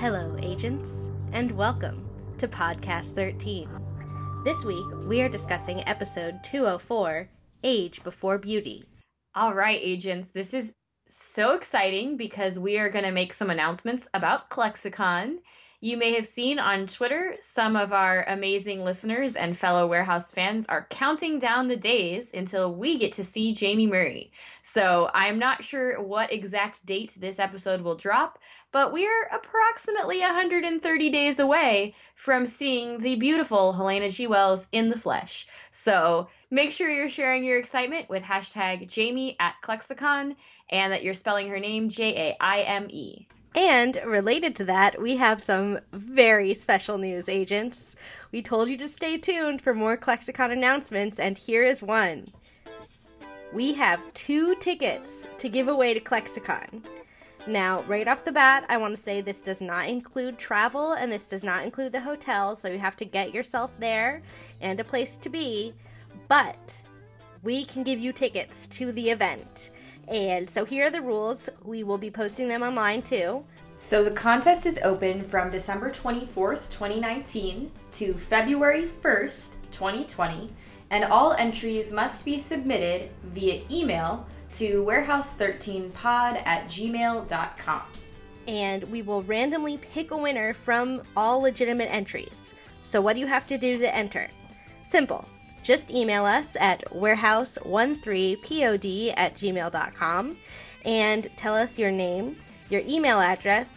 Hello, agents, and welcome to Podcast 13. This week, we are discussing episode 204 Age Before Beauty. All right, agents, this is so exciting because we are going to make some announcements about Clexicon. You may have seen on Twitter some of our amazing listeners and fellow warehouse fans are counting down the days until we get to see Jaime Murray. So I'm not sure what exact date this episode will drop, but we're approximately 130 days away from seeing the beautiful Helena G. Wells in the flesh. So make sure you're sharing your excitement with hashtag Jaime at Clexicon and that you're spelling her name J A I M E. And related to that, we have some very special news, agents. We told you to stay tuned for more Clexicon announcements, and here is one. We have two tickets to give away to Clexicon. Now, right off the bat, I want to say this does not include travel and this does not include the hotel, so you have to get yourself there and a place to be. But we can give you tickets to the event. And so here are the rules. We will be posting them online too. So the contest is open from December 24th, 2019 to February 1st, 2020, and all entries must be submitted via email to warehouse13pod at gmail.com. And we will randomly pick a winner from all legitimate entries. So, what do you have to do to enter? Simple. Just email us at warehouse13pod at gmail.com and tell us your name, your email address,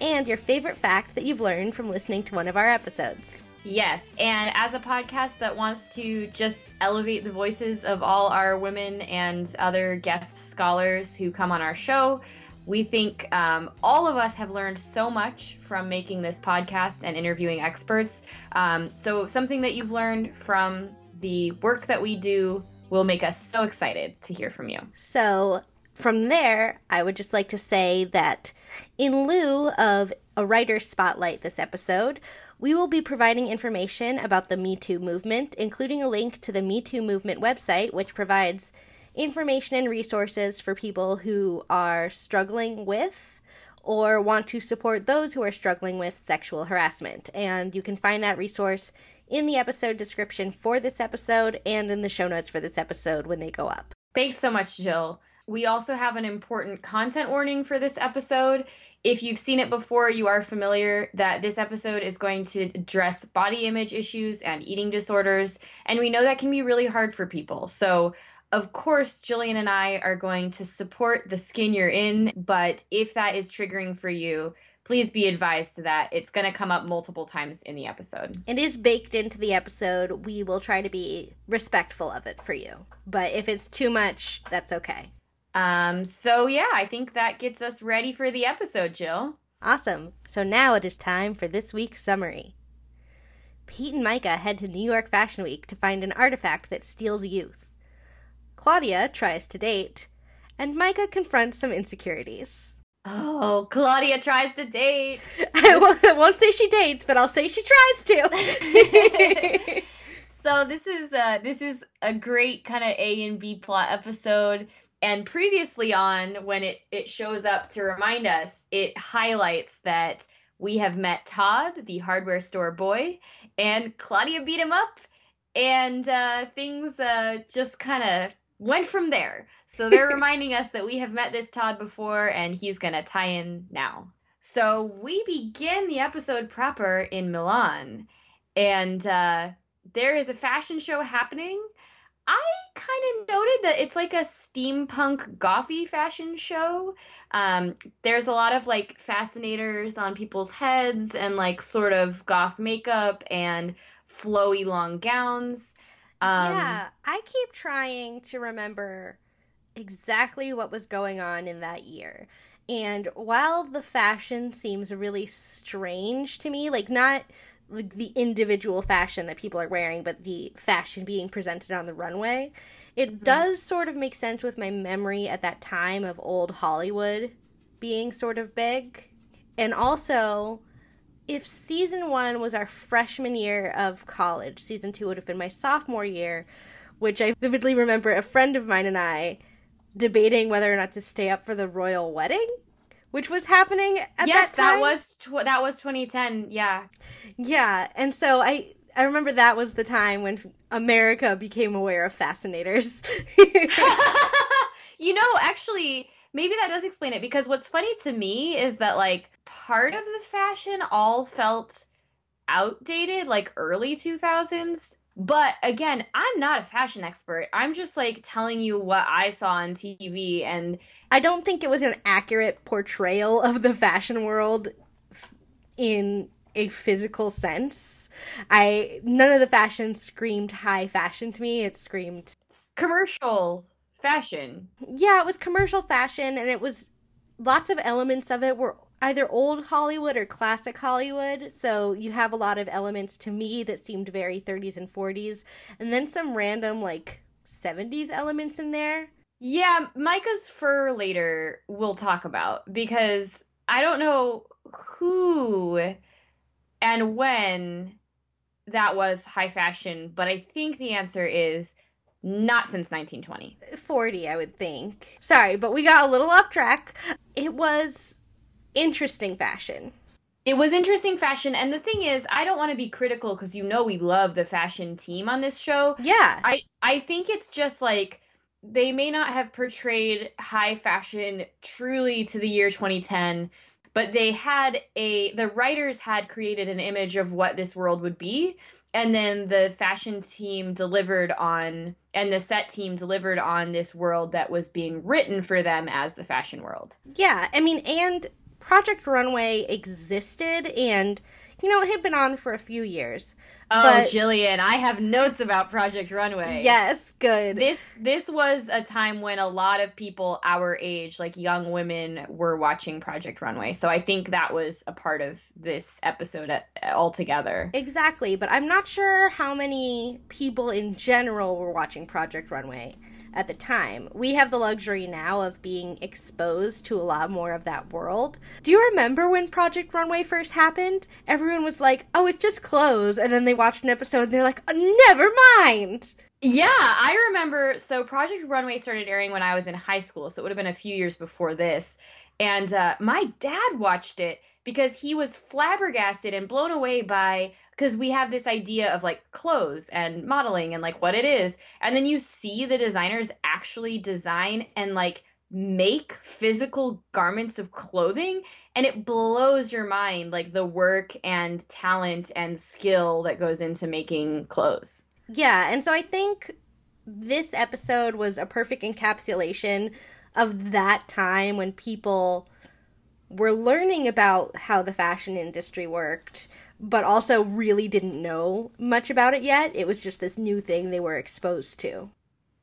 and your favorite fact that you've learned from listening to one of our episodes. Yes, and as a podcast that wants to just elevate the voices of all our women and other guest scholars who come on our show, we think um, all of us have learned so much from making this podcast and interviewing experts. Um, so, something that you've learned from the work that we do will make us so excited to hear from you. So, from there, I would just like to say that in lieu of a writer's spotlight this episode, we will be providing information about the Me Too movement, including a link to the Me Too movement website, which provides information and resources for people who are struggling with or want to support those who are struggling with sexual harassment. And you can find that resource in the episode description for this episode and in the show notes for this episode when they go up. Thanks so much, Jill. We also have an important content warning for this episode. If you've seen it before, you are familiar that this episode is going to address body image issues and eating disorders, and we know that can be really hard for people. So, of course, Jillian and I are going to support the skin you're in, but if that is triggering for you, please be advised to that it's going to come up multiple times in the episode. It is baked into the episode. We will try to be respectful of it for you. But if it's too much, that's okay. Um, so yeah, I think that gets us ready for the episode, Jill. Awesome. So now it is time for this week's summary. Pete and Myka head to New York Fashion Week to find an artifact that steals youth. Claudia tries to date, and Myka confronts some insecurities. Oh, Claudia tries to date. I won't, I won't say she dates, but I'll say she tries to. so this is uh this is a great kind of A and B plot episode and previously on when it it shows up to remind us it highlights that we have met todd the hardware store boy and claudia beat him up and uh, things uh, just kind of went from there so they're reminding us that we have met this todd before and he's going to tie in now so we begin the episode proper in milan and uh, there is a fashion show happening I kind of noted that it's like a steampunk gothy fashion show. Um, there's a lot of like fascinators on people's heads and like sort of goth makeup and flowy long gowns. Um, yeah, I keep trying to remember exactly what was going on in that year. And while the fashion seems really strange to me, like not like the individual fashion that people are wearing, but the fashion being presented on the runway. It mm-hmm. does sort of make sense with my memory at that time of old Hollywood being sort of big. And also, if season one was our freshman year of college, season two would have been my sophomore year, which I vividly remember a friend of mine and I debating whether or not to stay up for the royal wedding which was happening at yes, that time. that was tw- that was 2010. Yeah. Yeah, and so I I remember that was the time when America became aware of fascinators. you know, actually, maybe that does explain it because what's funny to me is that like part of the fashion all felt outdated, like early 2000s. But again, I'm not a fashion expert. I'm just like telling you what I saw on TV and I don't think it was an accurate portrayal of the fashion world in a physical sense. I none of the fashion screamed high fashion to me. It screamed commercial fashion. Yeah, it was commercial fashion and it was lots of elements of it were either old Hollywood or classic Hollywood. So you have a lot of elements to me that seemed very 30s and 40s and then some random like 70s elements in there. Yeah, Myka's fur later we'll talk about because I don't know who and when that was high fashion, but I think the answer is not since 1920. 40, I would think. Sorry, but we got a little off track. It was interesting fashion. It was interesting fashion, and the thing is, I don't want to be critical because you know we love the fashion team on this show. Yeah. I I think it's just like they may not have portrayed high fashion truly to the year 2010 but they had a the writers had created an image of what this world would be and then the fashion team delivered on and the set team delivered on this world that was being written for them as the fashion world Yeah, I mean, and Project Runway existed, and you know, it had been on for a few years. oh But- jillian i have notes about project runway Yes, good. this this was a time when a lot of people our age like young women were watching project runway so i think that was a part of this episode altogether Exactly, but I'm not sure how many people in general were watching Project Runway at the time. We have the luxury now of being exposed to a lot more of that world. Do you remember when Project Runway first happened? Everyone was like, oh, it's just clothes. And then they watched an episode and they're like, never mind. yeah i remember so project runway started airing when i was in high school so it would have been a few years before this and uh, my dad watched it because he was flabbergasted and blown away by because we have this idea of like clothes and modeling and like what it is. And then you see the designers actually design and like make physical garments of clothing and it blows your mind like the work and talent and skill that goes into making clothes. Yeah, and so I think this episode was a perfect encapsulation of that time when people were learning about how the fashion industry worked, but also really didn't know much about it yet. It was just this new thing they were exposed to.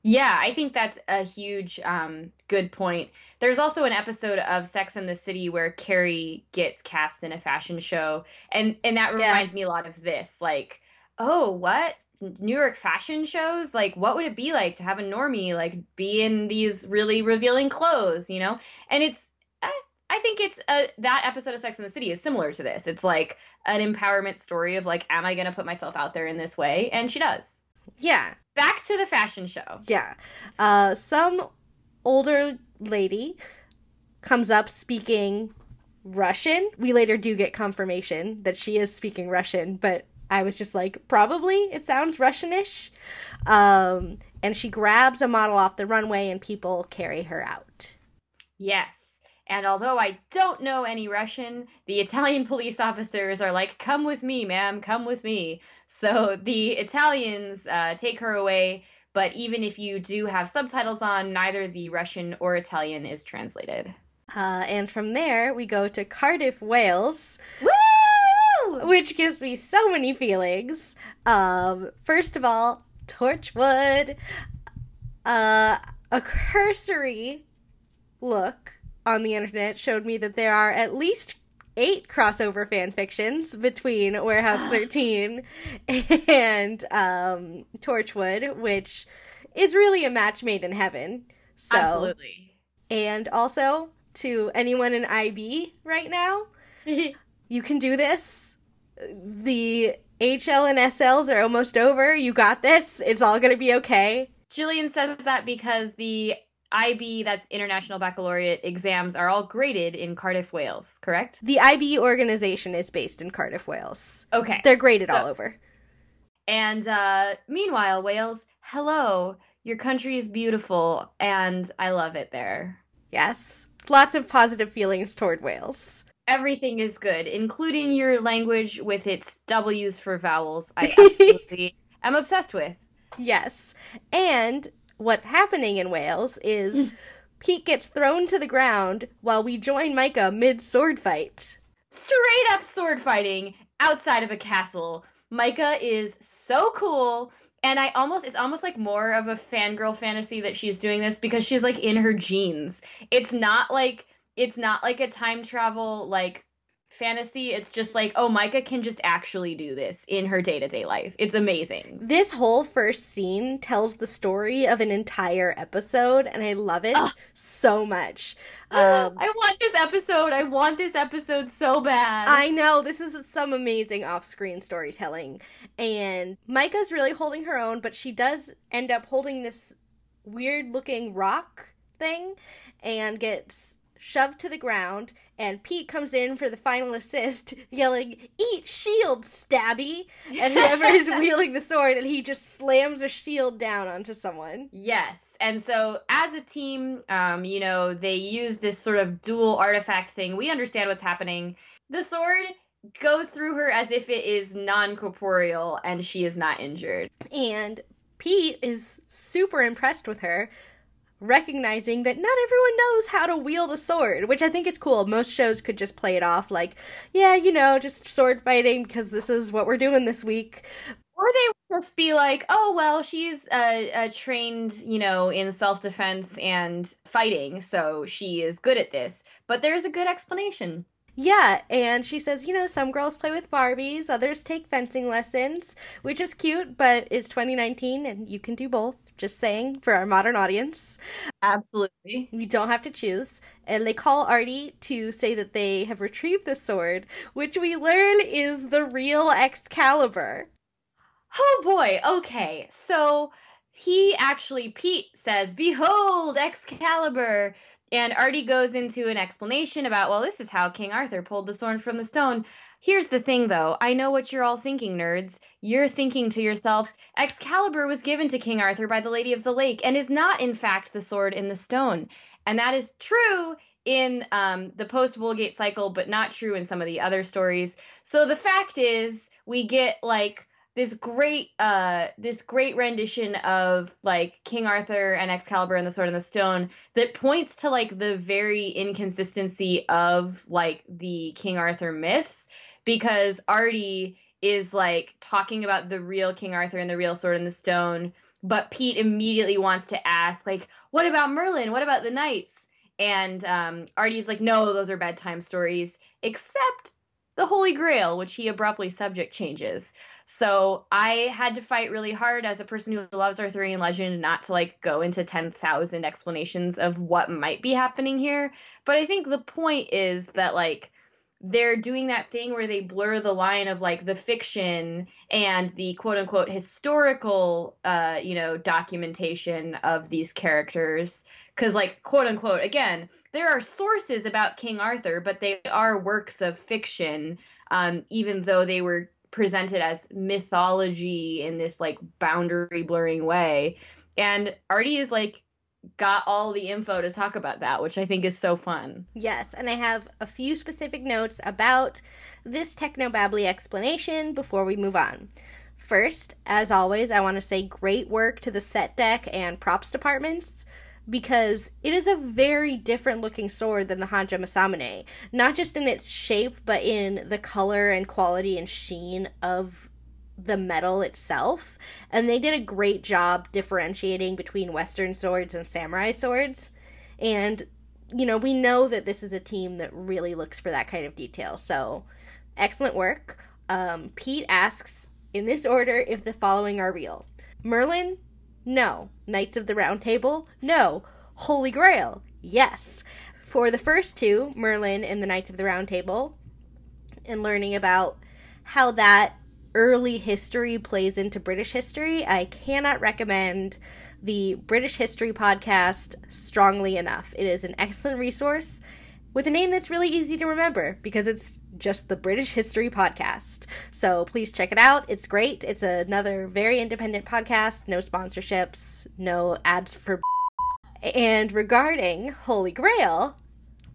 Yeah, I think that's a huge um, good point. There's also an episode of Sex and the City where Carrie gets cast in a fashion show, and and that Yeah. reminds me a lot of this. Like, oh, what New York fashion shows? Like, what would it be like to have a normie like be in these really revealing clothes? You know, and it's. I, I think it's a, that episode of Sex and the City is similar to this. It's like an empowerment story of like, am I going to put myself out there in this way? And she does. Yeah, Back to the fashion show. yeah. Uh, some older lady comes up speaking Russian. We later do get confirmation that she is speaking Russian, but I was just like, probably it sounds Russianish. Um, and she grabs a model off the runway, and people carry her out. Yes. And although I don't know any Russian, the Italian police officers are like, come with me, ma'am, come with me. So the Italians uh, take her away, but even if you do have subtitles on, neither the Russian or Italian is translated. Uh, and from there, we go to Cardiff, Wales, Woo! which gives me so many feelings. Um, first of all, Torchwood. Uh, a cursory look on the internet showed me that there are at least eight crossover fan fictions between Warehouse 13 and um, Torchwood, which is really a match made in heaven. So, Absolutely. and also to anyone in IB right now, you can do this. The HL and SLs are almost over. You got this. It's all going to be okay. Jillian says that because the IB, that's International Baccalaureate exams, are all graded in Cardiff, Wales, correct? The IB organization is based in Cardiff, Wales. Okay. They're graded So- all over. And uh, meanwhile, Wales, hello. Your country is beautiful, and I love it there. Yes. Lots of positive feelings toward Wales. Everything is good, including your language with its W's for vowels. I absolutely am obsessed with. Yes. And what's happening in Wales is Pete gets thrown to the ground while we join Myka mid sword fight. Straight up sword fighting outside of a castle. Myka is so cool. And I almost, it's almost like more of a fangirl fantasy that she's doing this because she's like in her jeans. It's not like, it's not like a time travel like fantasy. It's just like, oh, Myka can just actually do this in her day to day life. It's amazing. This whole first scene tells the story of an entire episode, and I love it Ugh. so much. Um, I want this episode. I want this episode so bad. I know this is some amazing off-screen storytelling, and Myka's really holding her own, but she does end up holding this weird-looking rock thing, and gets shoved to the ground. And Pete comes in for the final assist, yelling, "Eat shield, stabby!" And whoever is wielding the sword, and he just slams a shield down onto someone. Yes. And so as a team, um, you know, they use this sort of dual artifact thing. We understand what's happening. The sword goes through her as if it is non-corporeal and she is not injured. And Pete is super impressed with her, recognizing that not everyone knows how to wield a sword, which I think is cool. Most shows could just play it off like, yeah, you know, just sword fighting because this is what we're doing this week. Or they would just be like, "Oh well, she's uh, uh, trained, you know, in self-defense and fighting, so she is good at this." But there's a good explanation. Yeah, and she says, you know, some girls play with Barbies, others take fencing lessons, which is cute, but it's 2019 and you can do both. Just saying for our modern audience. Absolutely. You don't have to choose. And they call Artie to say that they have retrieved the sword, which we learn is the real Excalibur. Oh boy, okay. So he actually, Pete says, Behold, Excalibur. And Artie goes into an explanation about, well, this is how King Arthur pulled the sword from the stone. Here's the thing, though. I know what you're all thinking, nerds. You're thinking to yourself, Excalibur was given to King Arthur by the Lady of the Lake and is not, in fact, the sword in the stone. And that is true in um, the post Vulgate cycle, but not true in some of the other stories. So the fact is, we get like this great uh this great rendition of like King Arthur and Excalibur and the Sword and the Stone that points to like the very inconsistency of like the King Arthur myths because Artie is like talking about the real King Arthur and the real Sword and the Stone but Pete immediately wants to ask like what about Merlin? What about the knights? And um Artie's like no those are bedtime stories except the Holy Grail which he abruptly subject changes. So I had to fight really hard as a person who loves Arthurian legend not to like go into 10,000 explanations of what might be happening here. But I think the point is that like they're doing that thing where they blur the line of like the fiction and the quote unquote historical uh you know documentation of these characters cuz like quote unquote again there are sources about King Arthur but they are works of fiction um even though they were presented as mythology in this like boundary blurring way. And Artie is like got all the info to talk about that, which I think is so fun. Yes, and I have a few specific notes about this technobabbly explanation before we move on. First, as always, I want to say great work to the set deck and props departments because it is a very different looking sword than the Honjo Masamune. Not just in its shape, but in the color and quality and sheen of the metal itself. And they did a great job differentiating between Western swords and samurai swords. And, you know, we know that this is a team that really looks for that kind of detail. So, excellent work. Um, Pete asks, in this order, if the following are real Merlin, no. Knights of the Round Table? No. Holy Grail? Yes. For the first two, Merlin and the Knights of the Round Table, and learning about how that early history plays into British history, I cannot recommend the British History podcast, Strongly Enough. It is an excellent resource with a name that's really easy to remember because it's just the British History Podcast. So please check it out. It's great. It's another very independent podcast, no sponsorships, no ads for. And regarding Holy Grail,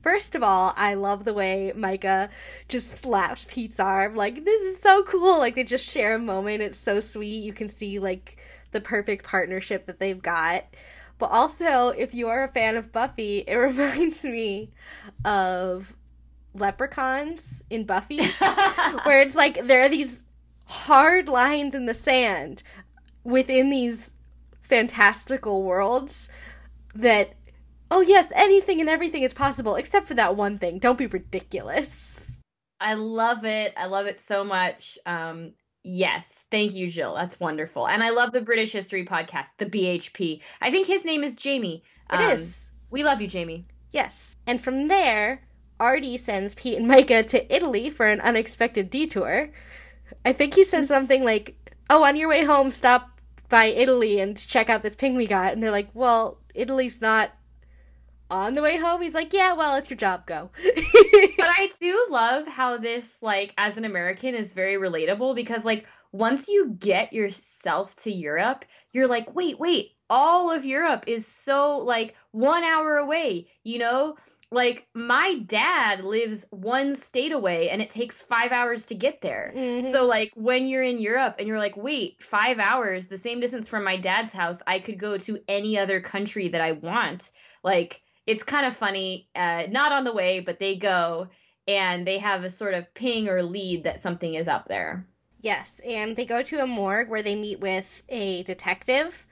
first of all, I love the way Myka just slaps Pete's arm. Like, this is so cool. Like, they just share a moment. It's so sweet. You can see, like, the perfect partnership that they've got. But also, if you are a fan of Buffy, it reminds me of leprechauns in Buffy, where it's like there are these hard lines in the sand within these fantastical worlds that, oh, yes, anything and everything is possible except for that one thing. Don't be ridiculous. I love it. I love it so much. Um, Yes, thank you, Jill. That's wonderful. And I love the British History podcast, the BHP. I think his name is Jamie. It um, is. We love you, Jamie. Yes. And from there, Artie sends Pete and Myka to Italy for an unexpected detour. I think he says something like, Oh, on your way home, stop by Italy and check out this ping we got. And they're like, Well, Italy's not on the way home. He's like, Yeah, well, it's your job, go. but I do love how this, like, as an American, is very relatable because, like, once you get yourself to Europe, you're like, wait, wait, all of Europe is so, like, one hour away, you know? Like, my dad lives one state away and it takes five hours to get there. Mm-hmm. So, like, when you're in Europe and you're like, wait, five hours, the same distance from my dad's house, I could go to any other country that I want. Like, it's kind of funny. Uh, not on the way, but they go and they have a sort of ping or lead that something is up there. Yes, and they go to a morgue where they meet with a detective,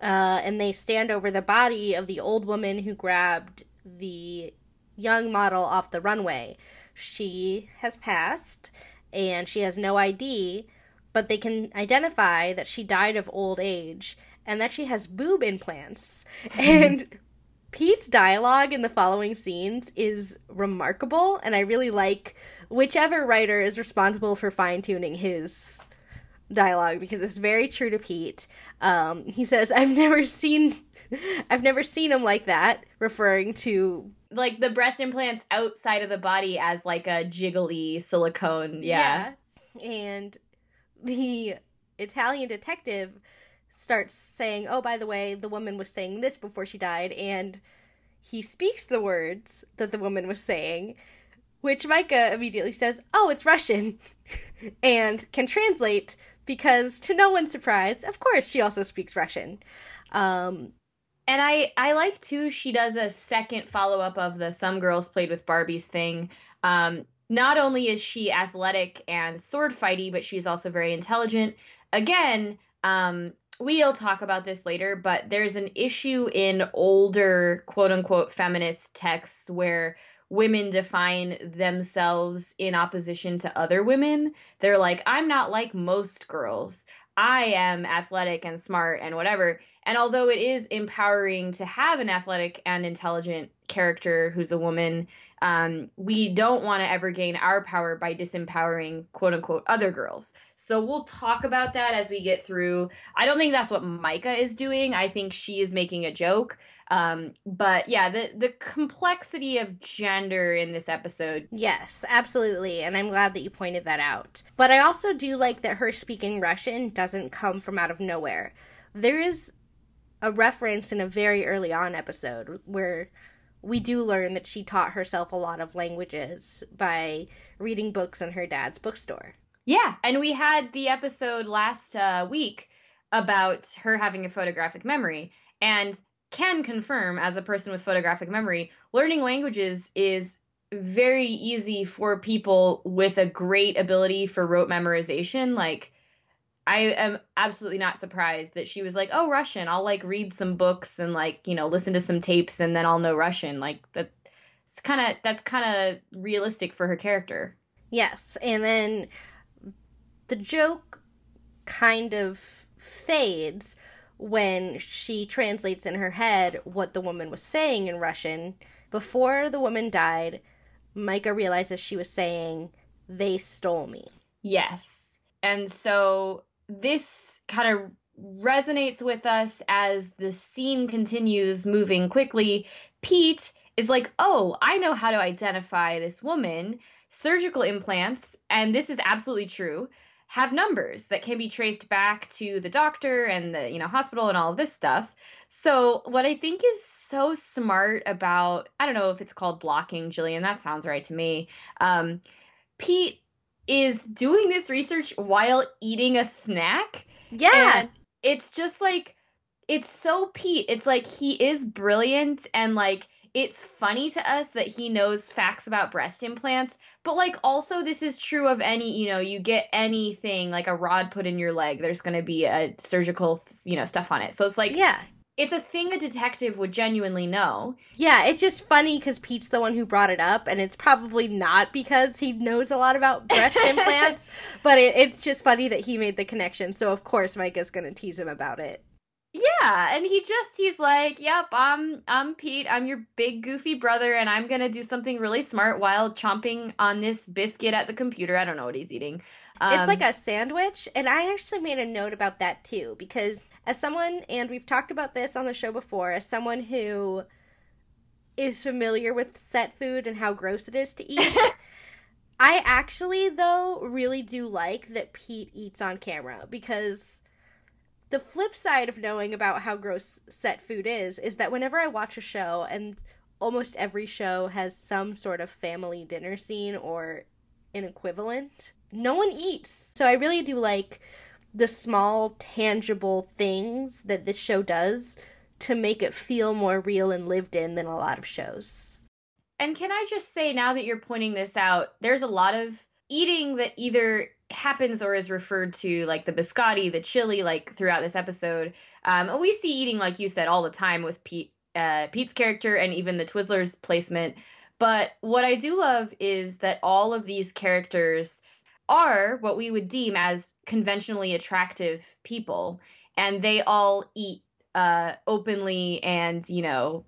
uh, and they stand over the body of the old woman who grabbed the young model off the runway. She has passed, and she has no ID, but they can identify that she died of old age and that she has boob implants. and Pete's dialogue in the following scenes is remarkable, and I really like whichever writer is responsible for fine tuning his dialogue because it's very true to Pete. Um, he says, "I've never seen, I've never seen him like that," referring to like the breast implants outside of the body as like a jiggly silicone. Yeah, yeah. and the Italian detective starts saying, "Oh, by the way, the woman was saying this before she died," and he speaks the words that the woman was saying, which Myka immediately says, "Oh, it's Russian," and can translate because, to no one's surprise, of course, she also speaks Russian. Um, and I I like too. She does a second follow up of the "Some Girls Played with Barbies" thing. Um, not only is she athletic and sword fighty, but she's also very intelligent. Again, um, we'll talk about this later, but there's an issue in older quote unquote feminist texts where women define themselves in opposition to other women. They're like, I'm not like most girls. I am athletic and smart and whatever. And although it is empowering to have an athletic and intelligent character who's a woman, um, we don't want to ever gain our power by disempowering quote unquote other girls. So we'll talk about that as we get through. I don't think that's what Myka is doing. I think she is making a joke. Um, but yeah, the the complexity of gender in this episode. Yes, absolutely, and I'm glad that you pointed that out. But I also do like that her speaking Russian doesn't come from out of nowhere. There is a reference in a very early on episode where we do learn that she taught herself a lot of languages by reading books in her dad's bookstore. Yeah, and we had the episode last uh, week about her having a photographic memory. And can confirm, as a person with photographic memory, learning languages is very easy for people with a great ability for rote memorization. Like, I am absolutely not surprised that she was like, "Oh, Russian. I'll like read some books and like, you know, listen to some tapes and then I'll know Russian." Like that's kind of that's kind of realistic for her character. Yes, and then the joke kind of fades when she translates in her head what the woman was saying in Russian. Before the woman died, Myka realizes she was saying, "They stole me." Yes. And so this kind of resonates with us as the scene continues moving quickly. Pete is like, oh, I know how to identify this woman. Surgical implants, and this is absolutely true, have numbers that can be traced back to the doctor and the you know hospital and all this stuff. So what I think is so smart about I don't know if it's called blocking, Jillian. That sounds right to me. Um, Pete is doing this research while eating a snack. Yeah. And it's just like it's so Pete. It's like he is brilliant and like it's funny to us that he knows facts about breast implants, but like also this is true of any, you know, you get anything like a rod put in your leg, there's going to be a surgical, you know, stuff on it. So it's like Yeah. It's a thing a detective would genuinely know. Yeah, it's just funny because Pete's the one who brought it up, and it's probably not because he knows a lot about breast implants, but it, it's just funny that he made the connection. So, of course, Myka's going to tease him about it. Yeah, and he just he's like, "Yep, I'm I'm Pete. I'm your big goofy brother and I'm going to do something really smart while chomping on this biscuit at the computer. I don't know what he's eating." Um, it's like a sandwich, and I actually made a note about that too because as someone, and we've talked about this on the show before, as someone who is familiar with set food and how gross it is to eat. I actually, though, really do like that Pete eats on camera because the flip side of knowing about how gross set food is is that whenever I watch a show, and almost every show has some sort of family dinner scene or an equivalent, no one eats. So I really do like the small, tangible things that this show does to make it feel more real and lived in than a lot of shows. And can I just say, now that you're pointing this out, there's a lot of eating that either happens or is referred to, like the biscotti, the chili, like throughout this episode. Um, we see eating, like you said, all the time with Pete, uh, Pete's character and even the Twizzlers placement. But what I do love is that all of these characters are what we would deem as conventionally attractive people, and they all eat uh, openly and, you know,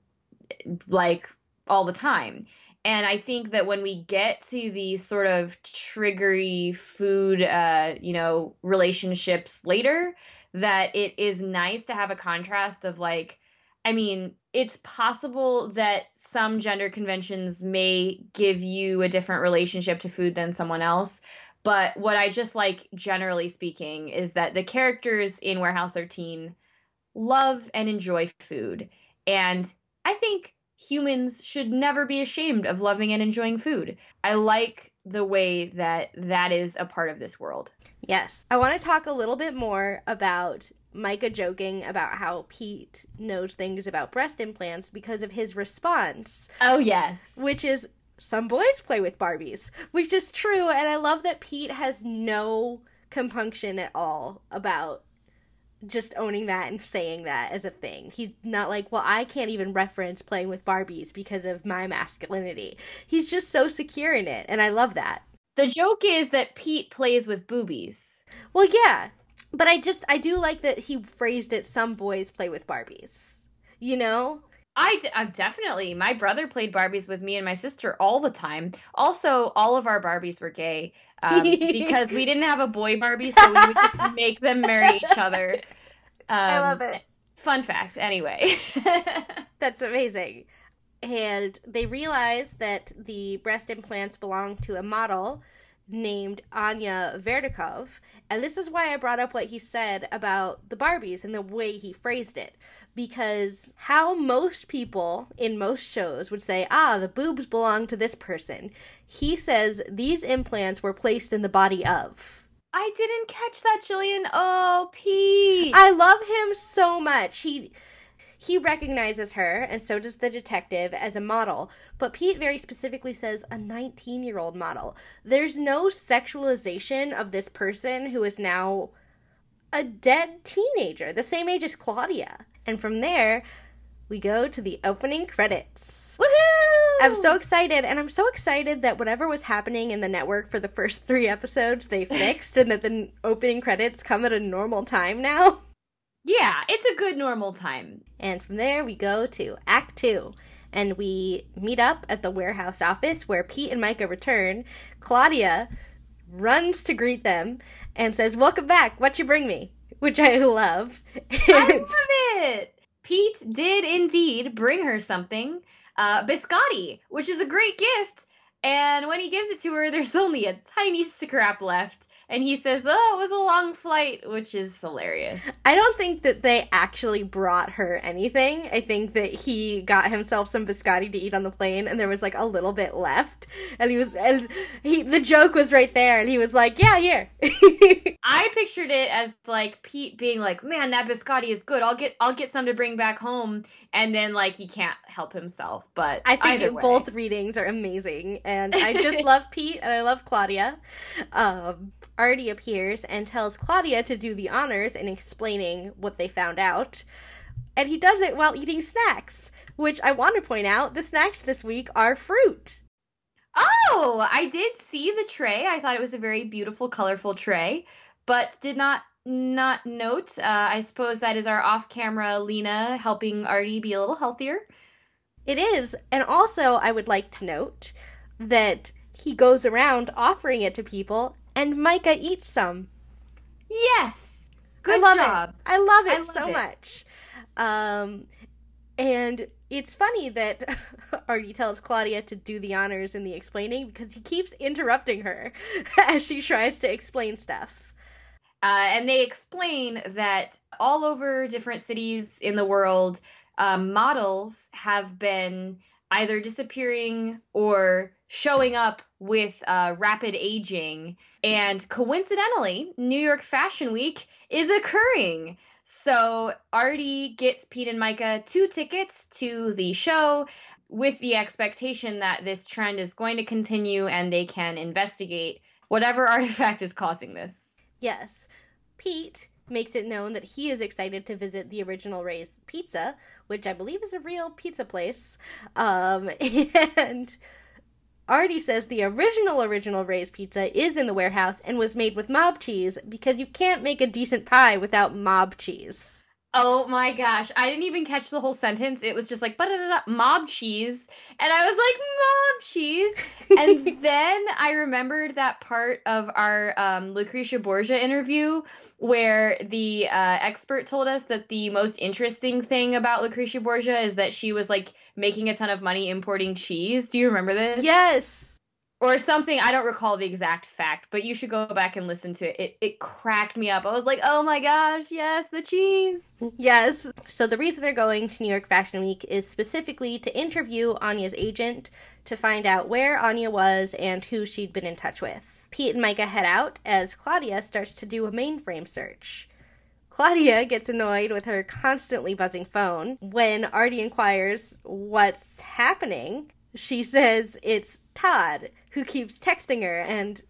like all the time. And I think that when we get to these sort of triggery food, uh, you know, relationships later, that it is nice to have a contrast of like, I mean, it's possible that some gender conventions may give you a different relationship to food than someone else. But what I just like, generally speaking, is that the characters in Warehouse 13 love and enjoy food. And I think humans should never be ashamed of loving and enjoying food. I like the way that that is a part of this world. Yes. I want to talk a little bit more about Myka joking about how Pete knows things about breast implants because of his response. Oh, yes. Which is some boys play with Barbies, which is true. And I love that Pete has no compunction at all about just owning that and saying that as a thing. He's not like, well, I can't even reference playing with Barbies because of my masculinity. He's just so secure in it, and I love that. The joke is that Pete plays with boobies. Well, yeah, but I just I do like that he phrased it. Some boys play with Barbies. You know. I, I definitely. My brother played Barbies with me and my sister all the time. Also, all of our Barbies were gay um, because we didn't have a boy Barbie, so we would just make them marry each other. Um, I love it. Fun fact, anyway. That's amazing. And they realize that the breast implants belong to a model named Anya Verdikov. And this is why I brought up what he said about the Barbies and the way he phrased it. Because how most people in most shows would say, ah, the boobs belong to this person, he says these implants were placed in the body of. I didn't catch that, Jillian. Oh, Pete. I love him so much. He he recognizes her, and so does the detective, as a model. But Pete very specifically says a 19 year old model. There's no sexualization of this person who is now a dead teenager, the same age as Claudia. And from there, we go to the opening credits. Woohoo! I'm so excited, and I'm so excited that whatever was happening in the network for the first three episodes, they fixed, and that the opening credits come at a normal time now. Yeah, it's a good normal time. And from there, we go to Act Two. And we meet up at the warehouse office where Pete and Myka return. Claudia runs to greet them and says, Welcome back. What you bring me? which I love. I love it. Pete did indeed bring her something, uh, biscotti, which is a great gift. And when he gives it to her, there's only a tiny scrap left and he says, "Oh, it was a long flight," which is hilarious. I don't think that they actually brought her anything. I think that he got himself some biscotti to eat on the plane, and there was like a little bit left, and he was and he the joke was right there, and he was like, "Yeah, here." I pictured it as like Pete being like, "Man, that biscotti is good. I'll get I'll get some to bring back home," and then like he can't help himself. But I think both readings are amazing, and I just love Pete and I love Claudia. Um, Artie appears and tells Claudia to do the honors in explaining what they found out. And he does it while eating snacks, which I want to point out the snacks this week are fruit. Oh, I did see the tray. I thought it was a very beautiful, colorful tray, but did not not note. Uh, I suppose that is our off-camera Lena helping Artie be a little healthier. It is, and also I would like to note that he goes around offering it to people and Myka eats some. Yes. Good I love job. It. I love it I love so it. much. Um, and it's funny that Artie tells Claudia to do the honors in the explaining because he keeps interrupting her as she tries to explain stuff. Uh, and they explain that all over different cities in the world, um, models have been either disappearing or showing up with uh, rapid aging. And coincidentally, New York Fashion Week is occurring. So Artie gets Pete and Myka two tickets to the show with the expectation that this trend is going to continue and they can investigate whatever artifact is causing this. Yes. Pete makes it known that he is excited to visit the original Ray's Pizza, which I believe is a real pizza place. Um, and Artie says the original original Ray's pizza is in the warehouse and was made with mob cheese because you can't make a decent pie without mob cheese. Oh my gosh, I didn't even catch the whole sentence. It was just like but mob cheese, and I was like mob cheese. And then I remembered that part of our um, Lucretia Borgia interview where the uh, expert told us that the most interesting thing about Lucretia Borgia is that she was like making a ton of money importing cheese. Do you remember this? Yes or something. I don't recall the exact fact, but you should go back and listen to it. It it cracked me up. I was like, "Oh my gosh, yes, the cheese." Yes. So the reason they're going to New York Fashion Week is specifically to interview Anya's agent to find out where Anya was and who she'd been in touch with. Pete and Myka head out as Claudia starts to do a mainframe search. Claudia gets annoyed with her constantly buzzing phone. When Artie inquires what's happening, she says it's Todd, who keeps texting her, and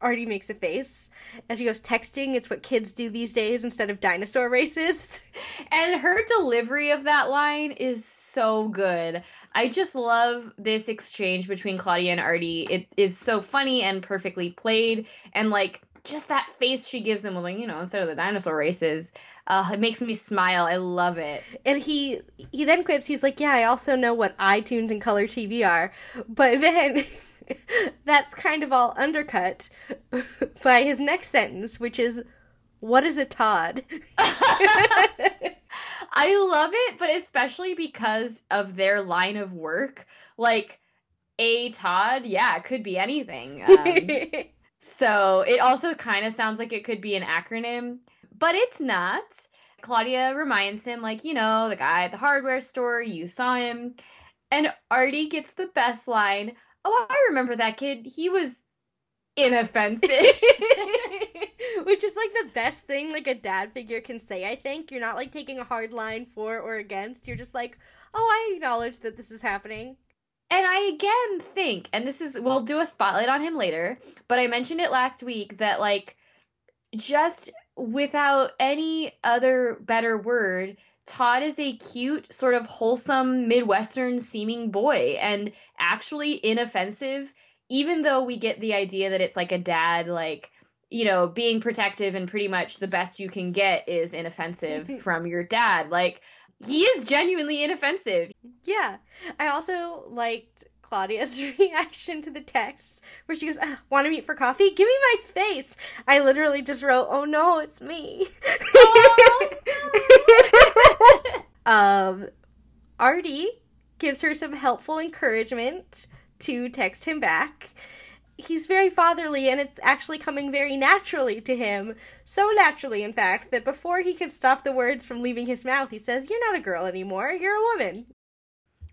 Artie makes a face. And she goes, Texting, it's what kids do these days instead of dinosaur races. And her delivery of that line is so good. I just love this exchange between Claudia and Artie. It is so funny and perfectly played. And like, just that face she gives him, like, you know, instead of the dinosaur races. Uh, it makes me smile. I love it. And he he then quips. He's like, "Yeah, I also know what iTunes and Color TV are," but then that's kind of all undercut by his next sentence, which is, "What is a Todd?" I love it, but especially because of their line of work. Like, a Todd, yeah, it could be anything. Um, so it also kind of sounds like it could be an acronym but it's not. Claudia reminds him, like, you know, the guy at the hardware store, you saw him. And Artie gets the best line. Oh, I remember that kid. He was inoffensive. Which is like the best thing like a dad figure can say, I think. You're not like taking a hard line for or against. You're just like, oh, I acknowledge that this is happening. And I again think, and this is, we'll do a spotlight on him later, but I mentioned it last week that like just without any other better word, Todd is a cute, sort of wholesome, Midwestern seeming boy and actually inoffensive, even though we get the idea that it's like a dad, like, you know, being protective and pretty much the best you can get is inoffensive mm-hmm. from your dad. Like, he is genuinely inoffensive. Yeah. I also liked Claudia's reaction to the text where she goes, ah, "Want to meet for coffee? Give me my space." I literally just wrote, "Oh no, it's me." Oh, um, Artie gives her some helpful encouragement to text him back. He's very fatherly and it's actually coming very naturally to him. So naturally, in fact, that before he could stop the words from leaving his mouth, he says, You're not a girl anymore, you're a woman.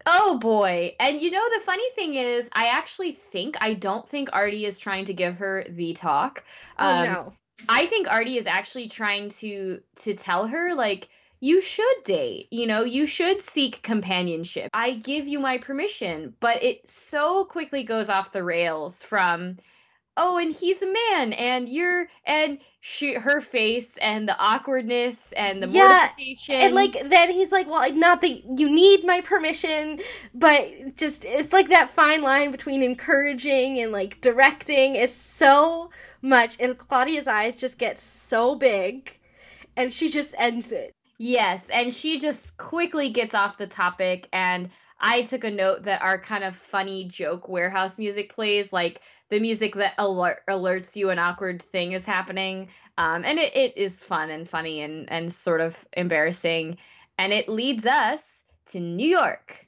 Oh boy. And you know, the funny thing is, I actually think, I don't think Artie is trying to give her the talk. Oh, um, no. I think Artie is actually trying to to tell her like you should date. You know, you should seek companionship. I give you my permission, but it so quickly goes off the rails from oh, and he's a man, and you're, and she, her face, and the awkwardness, and the yeah, mortification, and like then he's like, well, not that you need my permission, but just it's like that fine line between encouraging and like directing. is so much, and Claudia's eyes just get so big, and she just ends it. Yes, and she just quickly gets off the topic, and I took a note that our kind of funny joke warehouse music plays like the music that alert, alerts you an awkward thing is happening. Um, and it, it is fun and funny and, and sort of embarrassing. And it leads us to New York.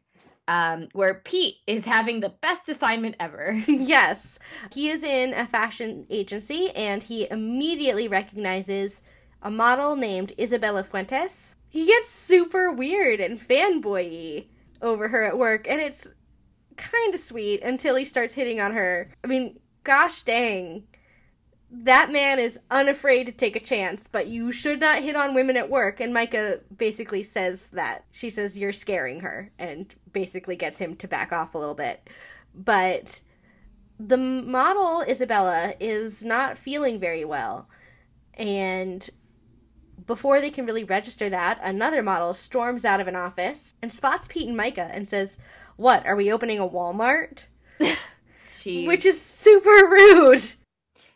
Um, where Pete is having the best assignment ever. yes. He is in a fashion agency and he immediately recognizes a model named Isabella Fuentes. He gets super weird and fanboy over her at work, and it's kind of sweet until he starts hitting on her. I mean, gosh dang. That man is unafraid to take a chance, but you should not hit on women at work. And Myka basically says that. She says, You're scaring her, and basically gets him to back off a little bit. But the model, Isabella, is not feeling very well. And before they can really register that, another model storms out of an office and spots Pete and Myka and says, what are we opening a Walmart? Which is super rude.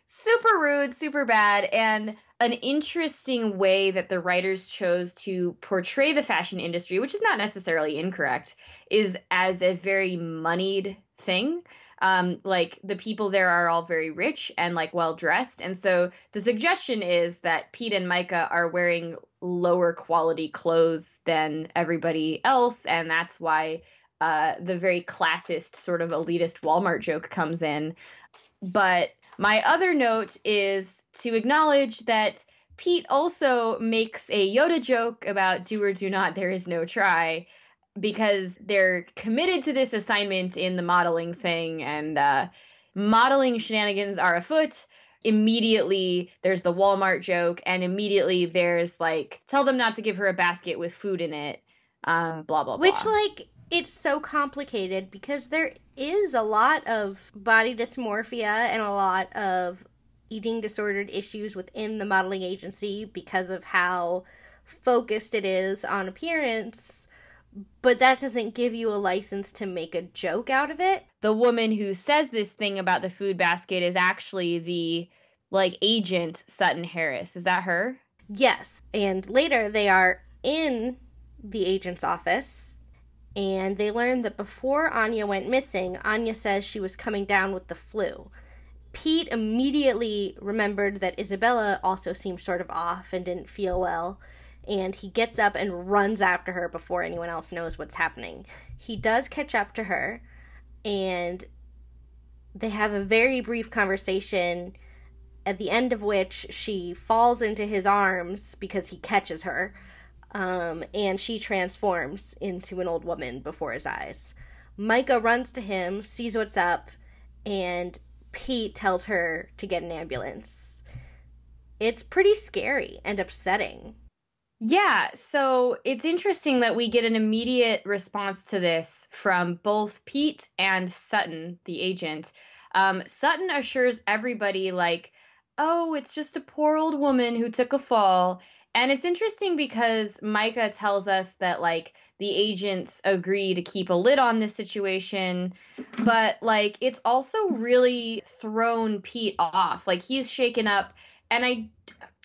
Super rude, super bad, and an interesting way that the writers chose to portray the fashion industry, which is not necessarily incorrect, is as a very moneyed thing. Um, like the people there are all very rich and like well dressed, and so the suggestion is that Pete and Myka are wearing lower quality clothes than everybody else, and that's why uh, the very classist sort of elitist Walmart joke comes in. But my other note is to acknowledge that Pete also makes a Yoda joke about do or do not, there is no try, because they're committed to this assignment in the modeling thing, and uh, modeling shenanigans are afoot. Immediately, there's the Walmart joke, and immediately there's like, tell them not to give her a basket with food in it. Um, blah blah blah. Which like it's so complicated because there is a lot of body dysmorphia and a lot of eating disordered issues within the modeling agency because of how focused it is on appearance but that doesn't give you a license to make a joke out of it. The woman who says this thing about the food basket is actually the like agent sutton harris. Is that her? Yes and later they are in the agent's office and they learn that before Anya went missing, Anya says she was coming down with the flu. Pete immediately remembered that Isabella also seemed sort of off and didn't feel well, and he gets up and runs after her before anyone else knows what's happening. He does catch up to her, and they have a very brief conversation, at the end of which she falls into his arms because he catches her um, and she transforms into an old woman before his eyes. Myka runs to him, sees what's up, and Pete tells her to get an ambulance. It's pretty scary and upsetting. Yeah, so it's interesting that we get an immediate response to this from both Pete and Sutton, the agent. Um, Sutton assures everybody, like, oh, it's just a poor old woman who took a fall. And it's interesting because Myka tells us that like the agents agree to keep a lid on this situation, but like it's also really thrown Pete off. Like he's shaken up and I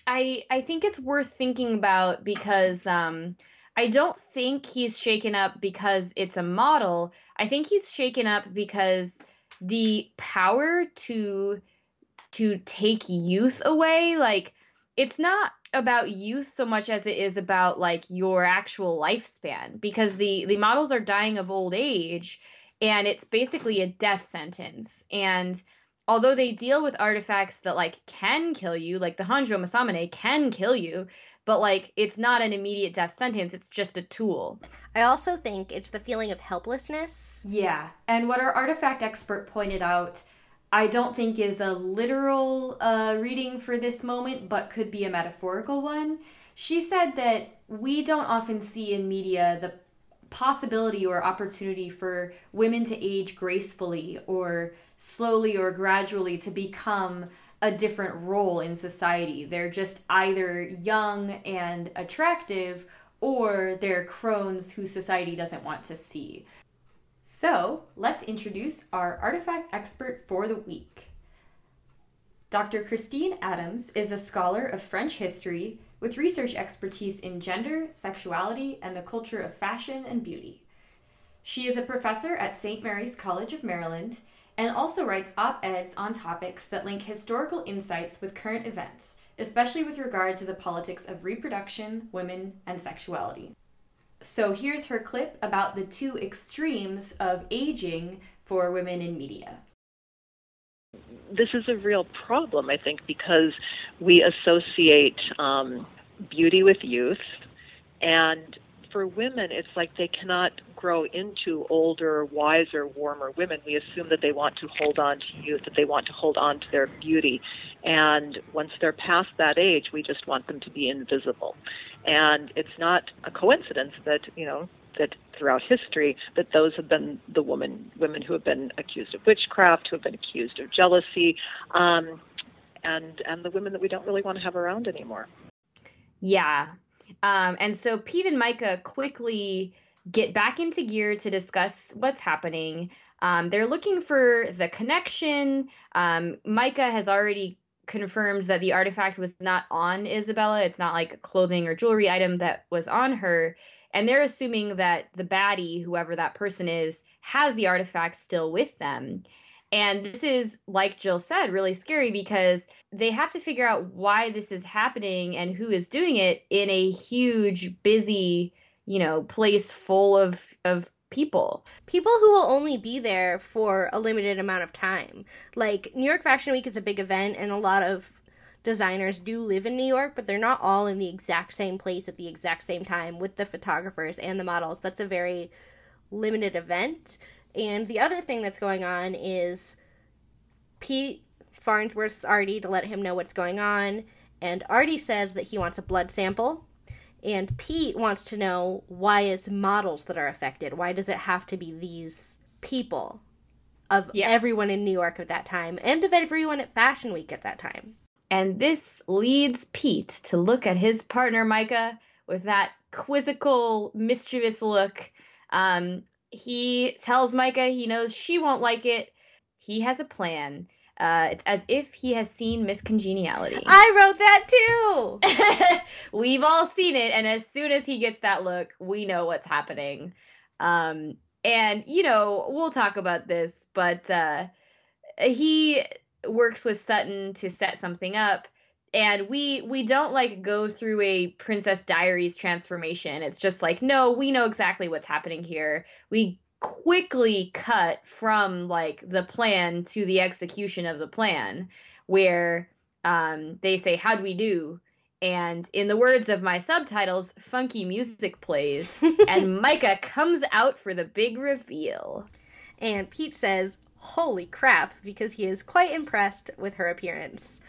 I I think it's worth thinking about because um I don't think he's shaken up because it's a model. I think he's shaken up because the power to to take youth away, like it's not about youth so much as it is about like your actual lifespan because the the models are dying of old age and it's basically a death sentence and although they deal with artifacts that like can kill you like the Honjo Masamune can kill you but like it's not an immediate death sentence it's just a tool I also think it's the feeling of helplessness. Yeah, and what our artifact expert pointed out, I don't think is a literal uh, reading for this moment, but could be a metaphorical one. She said that we don't often see in media the possibility or opportunity for women to age gracefully or slowly or gradually to become a different role in society. They're just either young and attractive or they're crones who society doesn't want to see. So, let's introduce our artifact expert for the week. Dr. Christine Adams is a scholar of French history with research expertise in gender, sexuality, and the culture of fashion and beauty. She is a professor at St. Mary's College of Maryland and also writes op eds on topics that link historical insights with current events, especially with regard to the politics of reproduction, women, and sexuality. So here's her clip about the two extremes of aging for women in media. This is a real problem, I think, because we associate um, beauty with youth, and for women, it's like they cannot grow into older, wiser, warmer women. We assume that they want to hold on to youth, that they want to hold on to their beauty, and once they're past that age, we just want them to be invisible. And it's not a coincidence that you know that throughout history that those have been the women women who have been accused of witchcraft, who have been accused of jealousy, um, and and the women that we don't really want to have around anymore. Yeah. Um, and so Pete and Myka quickly get back into gear to discuss what's happening. Um, they're looking for the connection. Um, Myka has already confirmed that the artifact was not on Isabella. It's not like a clothing or jewelry item that was on her. And they're assuming that the baddie, whoever that person is, has the artifact still with them. And this is, like Jill said, really scary because they have to figure out why this is happening and who is doing it in a huge, busy, you know, place full of of people. People who will only be there for a limited amount of time. Like New York Fashion Week is a big event and a lot of designers do live in New York, but they're not all in the exact same place at the exact same time with the photographers and the models. That's a very limited event. And the other thing that's going on is Pete Farnsworth's Artie to let him know what's going on, and Artie says that he wants a blood sample, and Pete wants to know why it's models that are affected. Why does it have to be these people of Yes. everyone in New York at that time and of everyone at Fashion Week at that time? And this leads Pete to look at his partner Myka with that quizzical, mischievous look. Um, he tells Myka he knows she won't like it. He has a plan. Uh, it's as if he has seen Miss Congeniality. I wrote that too. We've all seen it, and as soon as he gets that look, we know what's happening. Um, and you know, we'll talk about this, but uh, he works with Sutton to set something up, and we we don't like go through a Princess Diaries transformation. It's just like, no, we know exactly what's happening here. We quickly cut from like the plan to the execution of the plan, where um, they say, "How do we do?" And in the words of my subtitles, funky music plays, and Myka comes out for the big reveal. and Pete says, Holy crap, because he is quite impressed with her appearance.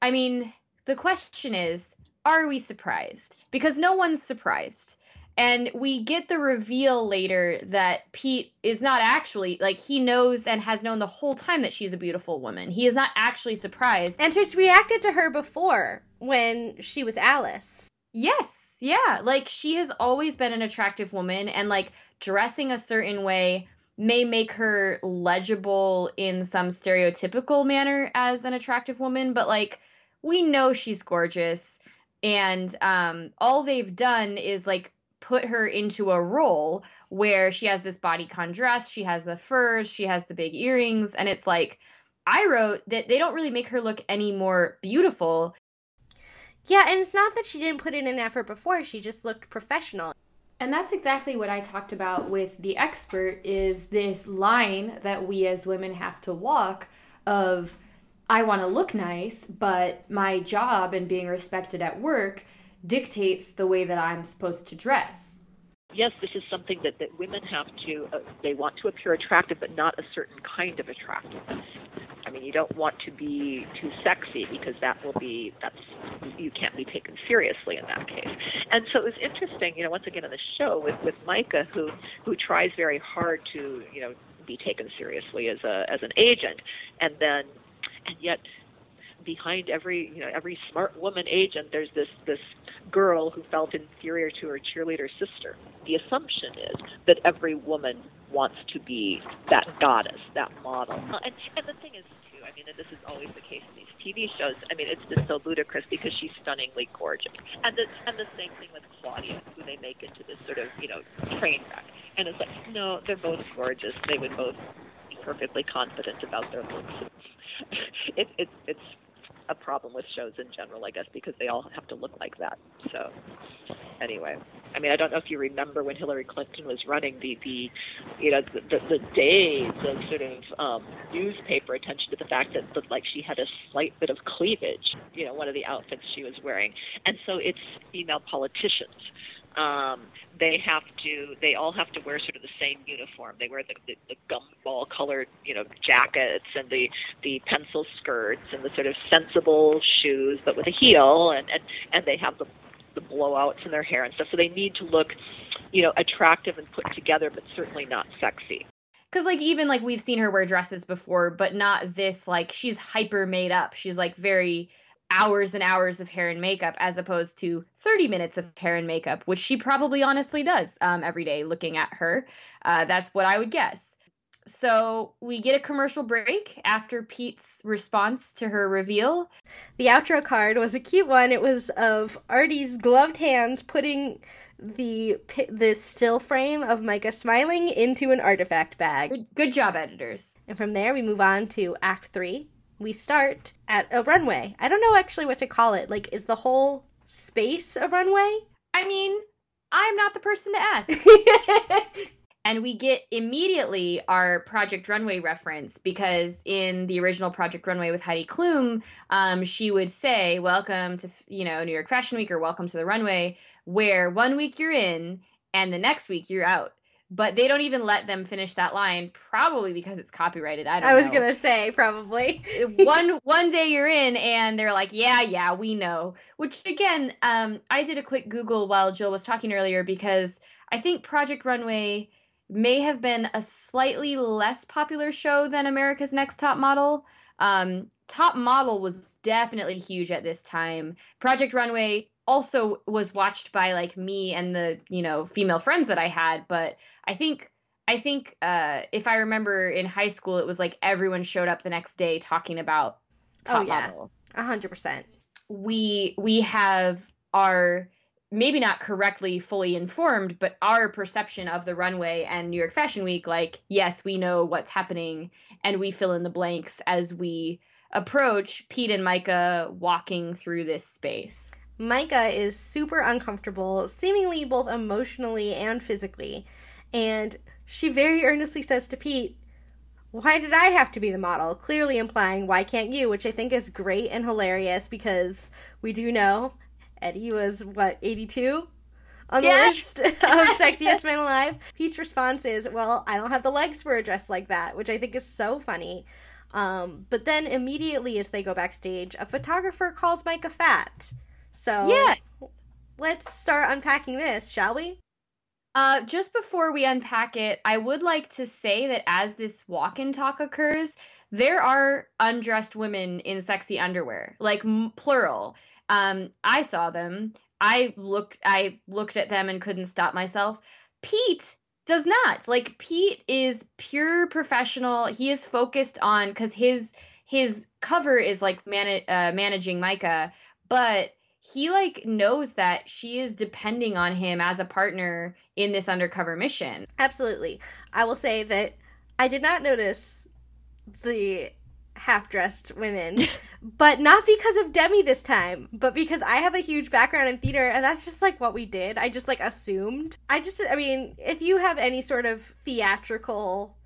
I mean, the question is, are we surprised? Because no one's surprised. And we get the reveal later that Pete is not actually, like, he knows and has known the whole time that she's a beautiful woman. He is not actually surprised. And has reacted to her before when she was Alice. Yes, yeah. Like, she has always been an attractive woman, and, like, dressing a certain way may make her legible in some stereotypical manner as an attractive woman, but, like, we know she's gorgeous. And um, all they've done is, like, put her into a role where she has this bodycon dress, she has the furs, she has the big earrings, and it's like I wrote that they don't really make her look any more beautiful. Yeah, and it's not that she didn't put in an effort before, she just looked professional. And that's exactly what I talked about with the expert is this line that we as women have to walk of I want to look nice, but my job and being respected at work dictates the way that I'm supposed to dress. Yes, this is something that, that women have to, uh, they want to appear attractive, but not a certain kind of attractive. Mean, you don't want to be too sexy because that will be that's you can't be taken seriously in that case. And so it was interesting, you know, once again on the show with with Myka, who who tries very hard to you know be taken seriously as a as an agent, and then and yet behind every you know every smart woman agent there's this this girl who felt inferior to her cheerleader sister. The assumption is that every woman wants to be that goddess that model. Uh, and and the thing is mean and this is always the case in these tv shows. I mean it's just so ludicrous because she's stunningly gorgeous. And the and the same thing with claudia who they make into this sort of you know train wreck. And it's like no they're both gorgeous. They would both be perfectly confident about their looks. It, it, it's a problem with shows in general, I guess, because they all have to look like that. So, anyway, I mean, I don't know if you remember when Hillary Clinton was running the the, you know, the the, the days of sort of um, newspaper attention to the fact that, that like she had a slight bit of cleavage, you know, one of the outfits she was wearing, and so it's female politicians. Um, they have to they all have to wear sort of the same uniform. They wear the, the, the gumball colored you know jackets and the the pencil skirts and the sort of sensible shoes but with a heel and and and they have the the blowouts in their hair and stuff so they need to look you know attractive and put together but certainly not sexy because like even like we've seen her wear dresses before but not this like she's hyper made up she's like very hours and hours of hair and makeup as opposed to 30 minutes of hair and makeup, which she probably honestly does um, every day looking at her. Uh, that's what I would guess. So we get a commercial break after Pete's response to her reveal. The outro card was a cute one. It was of Artie's gloved hands putting the the still frame of Myka smiling into an artifact bag. Good, good job, editors. And from there, we move on to Act Three, we start at a runway. I don't know actually what to call it. Like, is the whole space a runway? I mean, I'm not the person to ask. and we get immediately our Project Runway reference because in the original Project Runway with Heidi Klum, um, she would say, "Welcome to you know New York Fashion Week" or "Welcome to the runway," where one week you're in and the next week you're out. But they don't even let them finish that line probably because it's copyrighted. I don't i was know. gonna say probably. One one day you're in and they're like yeah yeah we know. Which again um i did a quick google while jill was talking earlier because i think project runway may have been a slightly less popular show than america's next top model um top model was definitely huge at this time project runway also was watched by like me and the you know female friends that I had, but I think I think uh, if I remember in high school, it was like everyone showed up the next day talking about top oh, yeah. model. A hundred percent. We we have our maybe not correctly fully informed, but our perception of the runway and New York Fashion Week, like yes, we know what's happening, and we fill in the blanks as we approach Pete and Myka walking through this space. Myka is super uncomfortable, seemingly both emotionally and physically, and she very earnestly says to Pete, Why did I have to be the model? Clearly implying, Why can't you? Which I think is great and hilarious because we do know Eddie was, what, 82? on the yes. list of sexiest men alive. Pete's response is, "Well, I don't have the legs for a dress like that," which I think is so funny. Um, but then immediately as they go backstage, a photographer calls Myka fat. So yes, let's start unpacking this, shall we? Uh, just before we unpack it, I would like to say that as this walk-in talk occurs, there are undressed women in sexy underwear, like m- plural. Um, I saw them. I looked. I looked at them and couldn't stop myself. Pete does not like pete is pure professional he is focused on because his his cover is like man- uh, managing myka but he like knows that she is depending on him as a partner in this undercover mission. Absolutely. I will say that I did not notice the half dressed women, but not because of Demi this time, but because I have a huge background in theater and that's just like what we did. I just like assumed. I just, I mean, if you have any sort of theatrical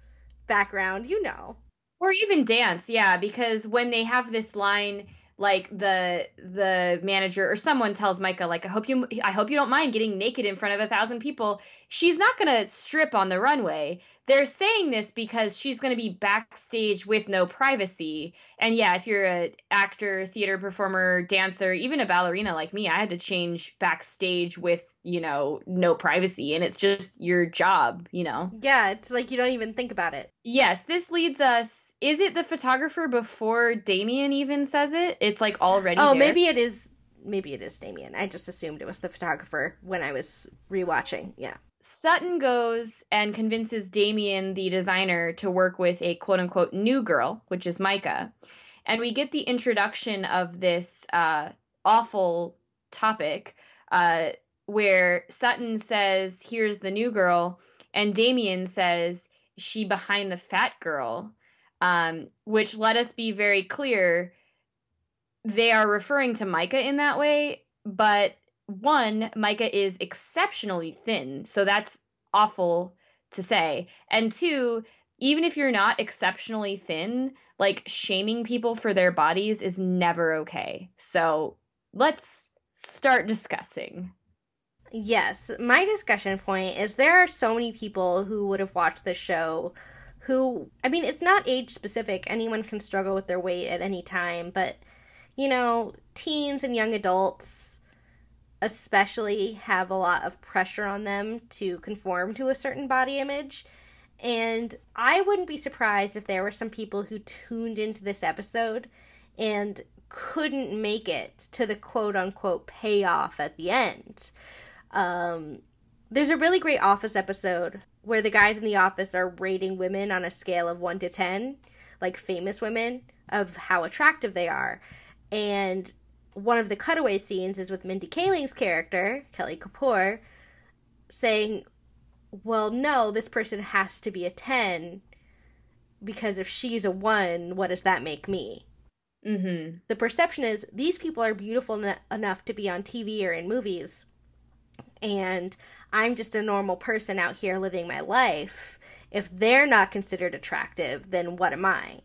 background, you know. Or even dance, yeah, because when they have this line, like the the manager or someone tells Myka like I hope you I hope you don't mind getting naked in front of a thousand people. She's not to strip on the runway. They're saying this because she's going to be backstage with no privacy. And yeah, if you're an actor, theater performer, dancer, even a ballerina like me, I had to change backstage with, you know, no privacy and it's just your job, you know. Yeah, it's like you don't even think about it. Yes, this leads us is it the photographer before Damian even says it? It's like already. Oh, there? maybe it is. Maybe it is Damian. I just assumed it was the photographer when I was rewatching. Yeah. Sutton goes and convinces Damien, the designer, to work with a quote unquote new girl, which is Myka. And we get the introduction of this uh, awful topic uh, where Sutton says, Here's the new girl. And Damien says, She behind the fat girl um, which let us be very clear they are referring to Myka in that way, but one, Myka is exceptionally thin, so that's awful to say. And two, even if you're not exceptionally thin, like shaming people for their bodies is never okay. So let's start discussing. Yes, my discussion point is there are so many people who would have watched this show who, I mean, it's not age specific. Anyone can struggle with their weight at any time, but, you know, teens and young adults especially have a lot of pressure on them to conform to a certain body image. And I wouldn't be surprised if there were some people who tuned into this episode and couldn't make it to the quote unquote payoff at the end. Um, there's a really great Office episode where the guys in the office are rating women on a scale of 1 to 10, like famous women, of how attractive they are. And one of the cutaway scenes is with Mindy Kaling's character, Kelly Kapoor, saying, Well, no, this person has to be a 10 because if she's a 1, what does that make me? Mm-hmm. The perception is these people are beautiful en- enough to be on TV or in movies. And I'm just a normal person out here living my life. If they're not considered attractive, then what am I?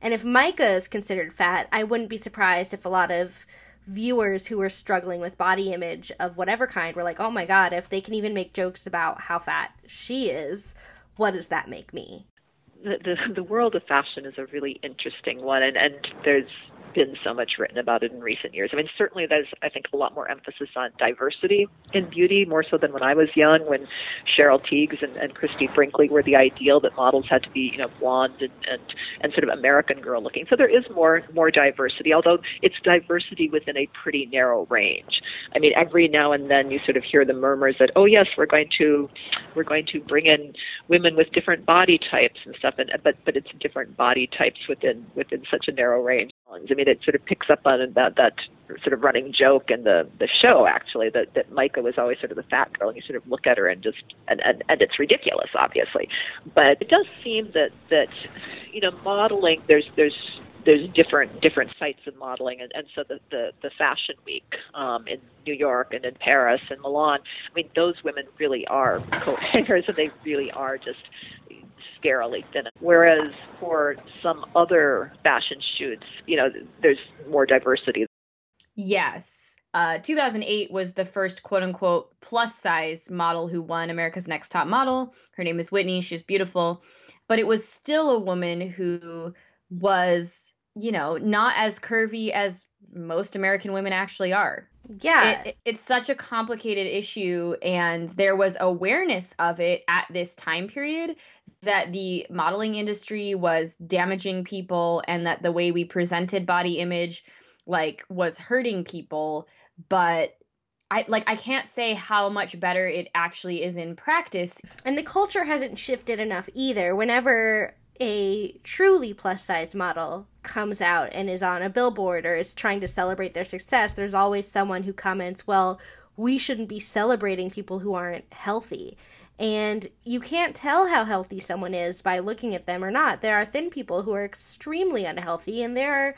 And if Myka is considered fat, I wouldn't be surprised if a lot of viewers who are struggling with body image of whatever kind were like, oh my god, if they can even make jokes about how fat she is, what does that make me? The, the, the world of fashion is a really interesting one, and, and there's been so much written about it in recent years. I mean, certainly there's, I think, a lot more emphasis on diversity in beauty, more so than when I was young, when Cheryl Tiegs and, and Christie Brinkley were the ideal that models had to be, you know, blonde and, and, and sort of American girl looking. So there is more more diversity, although it's diversity within a pretty narrow range. I mean, every now and then you sort of hear the murmurs that, oh yes, we're going to we're going to bring in women with different body types and stuff, and but but it's different body types within within such a narrow range. I mean, it sort of picks up on that that sort of running joke in the the show actually that that Myka was always sort of the fat girl, and you sort of look at her and just and and, and it's ridiculous, obviously, but it does seem that that you know modeling there's there's there's different different sites of modeling and, and so the, the the fashion week um in New York and in Paris and Milan I mean those women really are coat hangers and they really are just scarily thin. Whereas for some other fashion shoots, you know, there's more diversity. Yes. Uh, 2008 was the first quote unquote plus size model who won America's Next Top Model. Her name is Whitney. She's beautiful. But it was still a woman who was, you know, not as curvy as most American women actually are. Yeah. It, it, it's such a complicated issue, and there was awareness of it at this time period that the modeling industry was damaging people and that the way we presented body image like was hurting people but I like I can't say how much better it actually is in practice. And the culture hasn't shifted enough either. Whenever a truly plus size model comes out and is on a billboard or is trying to celebrate their success, there's always someone who comments, well, we shouldn't be celebrating people who aren't healthy. And you can't tell how healthy someone is by looking at them or not. There are thin people who are extremely unhealthy, and there are,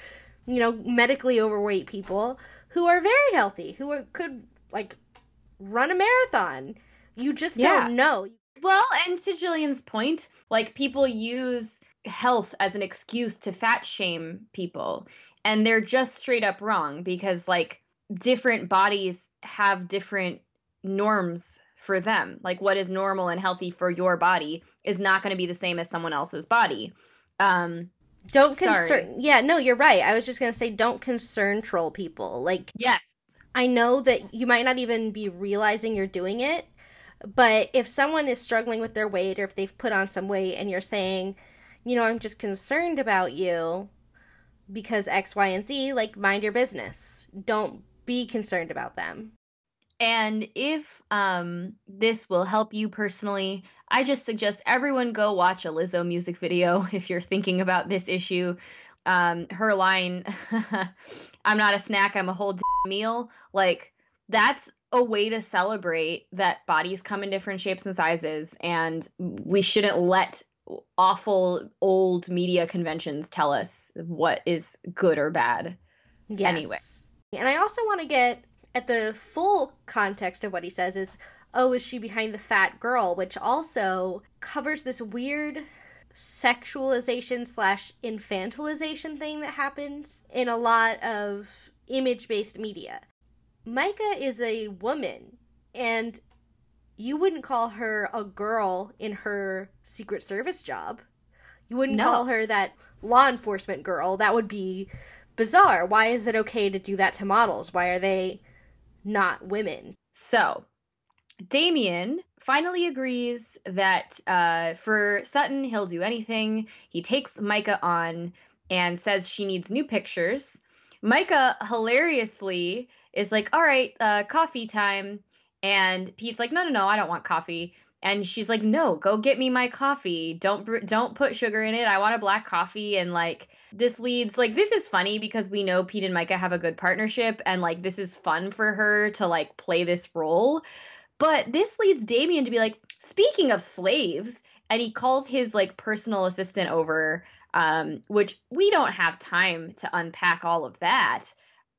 you know, medically overweight people who are very healthy, who are, could, like, run a marathon. You just Yeah. don't know. Well, and to Jillian's point, like people use health as an excuse to fat shame people, and they're just straight up wrong because like different bodies have different norms for them. Like what is normal and healthy for your body is not going to be the same as someone else's body. Um Don't concern. Yeah, no, you're right. I was just gonna say, don't concern troll people. Like, yes. I know that you might not even be realizing you're doing it, but if someone is struggling with their weight or if they've put on some weight and you're saying, you know, I'm just concerned about you because X, Y, and Z, like, mind your business. Don't be concerned about them. And if um, this will help you personally, I just suggest everyone go watch a Lizzo music video if you're thinking about this issue. Um, her line, I'm not a snack, I'm a whole d- meal. Like, that's a way to celebrate that bodies come in different shapes and sizes, and we shouldn't let awful old media conventions tell us what is good or bad. Yes. Anyway. And I also want to get at the full context of what he says is, oh, is she behind the fat girl? Which also covers this weird sexualization slash infantilization thing that happens in a lot of image based media. Myka is a woman, and you wouldn't call her a girl in her Secret Service job. You wouldn't No. call her that law enforcement girl. That would be bizarre. Why is it okay to do that to models? Why are they not women? So, Damien finally agrees that uh, for Sutton, he'll do anything. He takes Myka on and says she needs new pictures. Myka hilariously is like, All right, uh, coffee time. And Pete's like, No, no, no, I don't want coffee. And she's like, "No, go get me my coffee. Don't don't put sugar in it. I want a black coffee." And like this leads like this is funny because we know Pete and Myka have a good partnership and like this is fun for her to like play this role. But this leads Damien to be like, "Speaking of slaves," and he calls his like personal assistant over um which we don't have time to unpack all of that.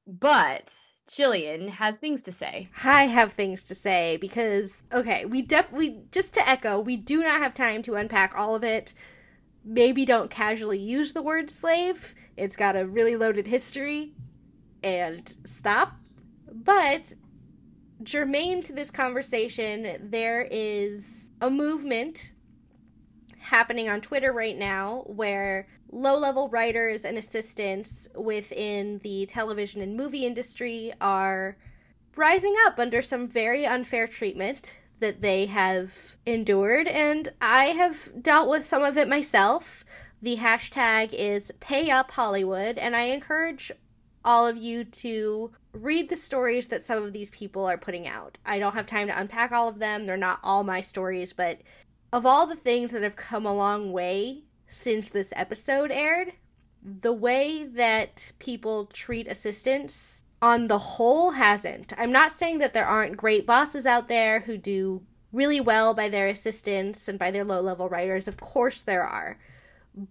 But Jillian has things to say. I have things to say because okay, we def we just to echo, we do not have time to unpack all of it. Maybe don't casually use the word slave. It's got a really loaded history and stop. But germane to this conversation, there is a movement happening on Twitter right now where low level writers and assistants within the television and movie industry are rising up under some very unfair treatment that they have endured, and I have dealt with some of it myself. The hashtag is Pay Up Hollywood, and I encourage all of you to read the stories that some of these people are putting out. I don't have time to unpack all of them, they're not all my stories, but of all the things that have come a long way since this episode aired, the way that people treat assistants on the whole hasn't. I'm not saying that there aren't great bosses out there who do really well by their assistants and by their low level writers. Of course, there are.